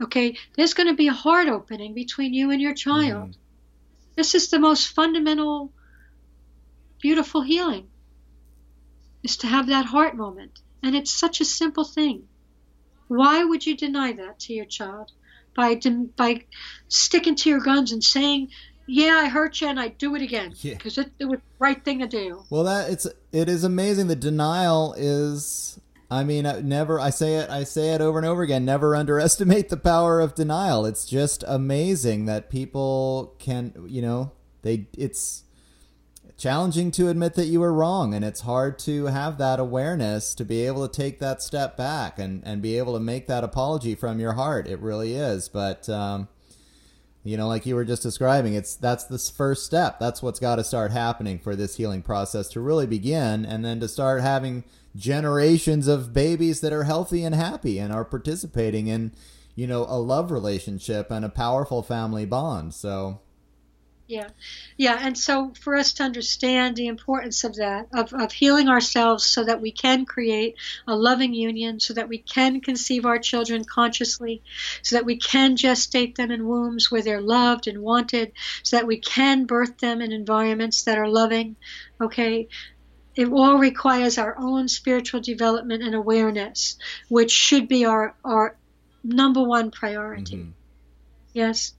okay, there's going to be a heart opening between you and your child. Mm. This is the most fundamental, beautiful healing, is to have that heart moment. And it's such a simple thing. Why would you deny that to your child? By, by sticking to your guns and saying, yeah, I hurt you, and I do it again because yeah. it, it was the right thing to do. Well, that it's it is amazing. The denial is I mean, never. I say it. I say it over and over again. Never <laughs> underestimate the power of denial. It's just amazing that people can. You know, they. It's challenging to admit that you were wrong, and it's hard to have that awareness to be able to take that step back and and be able to make that apology from your heart. It really is, but. Um, you know, like you were just describing, it's that's the first step. That's what's got to start happening for this healing process to really begin, and then to start having generations of babies that are healthy and happy and are participating in, you know, a love relationship and a powerful family bond. So, yeah. Yeah. And so for us to understand the importance of that, of, of healing ourselves so that we can create a loving union, so that we can conceive our children consciously, so that we can gestate them in wombs where they're loved and wanted, so that we can birth them in environments that are loving. Okay it all requires our own spiritual development and awareness, which should be our, our number one priority. Mm-hmm. Yes.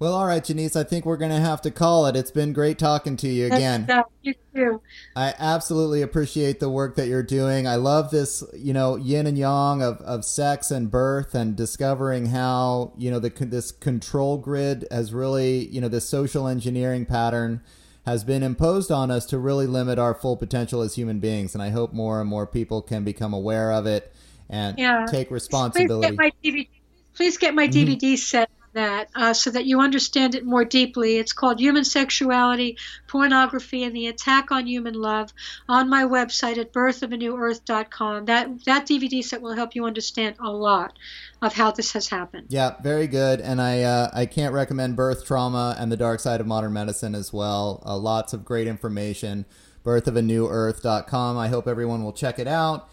Well, all right, Jeanice, I think we're going to have to call it. It's been great talking to you again. you too. I absolutely appreciate the work that you're doing. I love this, you know, yin and yang of, of sex and birth and discovering how, you know, the this control grid has really, you know, this social engineering pattern has been imposed on us to really limit our full potential as human beings. And I hope more and more people can become aware of it and yeah. take responsibility. Please get my DVD, please get my DVD mm-hmm. set that uh, so that you understand it more deeply. It's called Human Sexuality, Pornography, and the Attack on Human Love on my website at birthofanewearth.com. That, that DVD set will help you understand a lot of how this has happened. Yeah, very good. And I, uh, I can't recommend Birth Trauma and the Dark Side of Modern Medicine as well. Uh, lots of great information. Birthofanewearth.com. I hope everyone will check it out.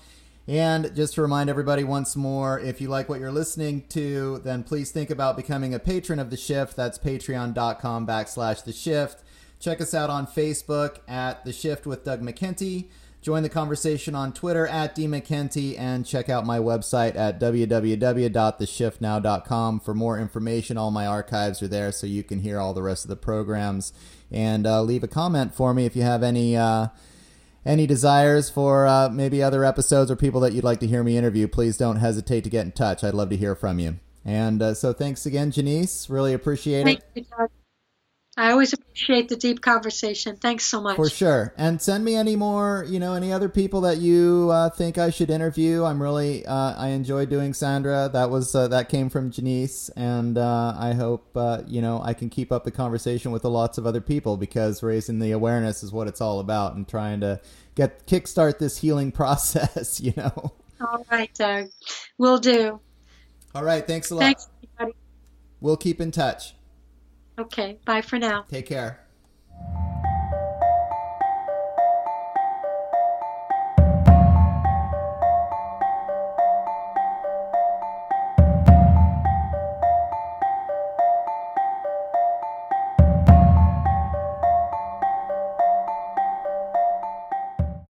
And just to remind everybody once more, if you like what you're listening to, then please think about becoming a patron of The Shift. That's patreon.com backslash The Shift. Check us out on Facebook at The Shift with Doug McKenty. Join the conversation on Twitter at DMcKenty and check out my website at www.theshiftnow.com for more information. All my archives are there so you can hear all the rest of the programs. And uh, leave a comment for me if you have any. Uh, any desires for uh, maybe other episodes or people that you'd like to hear me interview, please don't hesitate to get in touch. I'd love to hear from you. And uh, so thanks again, Jeanice. Really appreciate Thank it. you. I always appreciate the deep conversation. Thanks so much. For sure. And send me any more, you know, any other people that you uh, think I should interview. I'm really, uh, I enjoy doing Sandra. That was, uh, that came from Jeanice. And uh, I hope, uh, you know, I can keep up the conversation with lots of other people because raising the awareness is what it's all about and trying to get, kickstart this healing <laughs> process, you know. All right, Doug. Will do. All right. Thanks a lot. Thanks, everybody. We'll keep in touch. Okay, bye for now. Take care.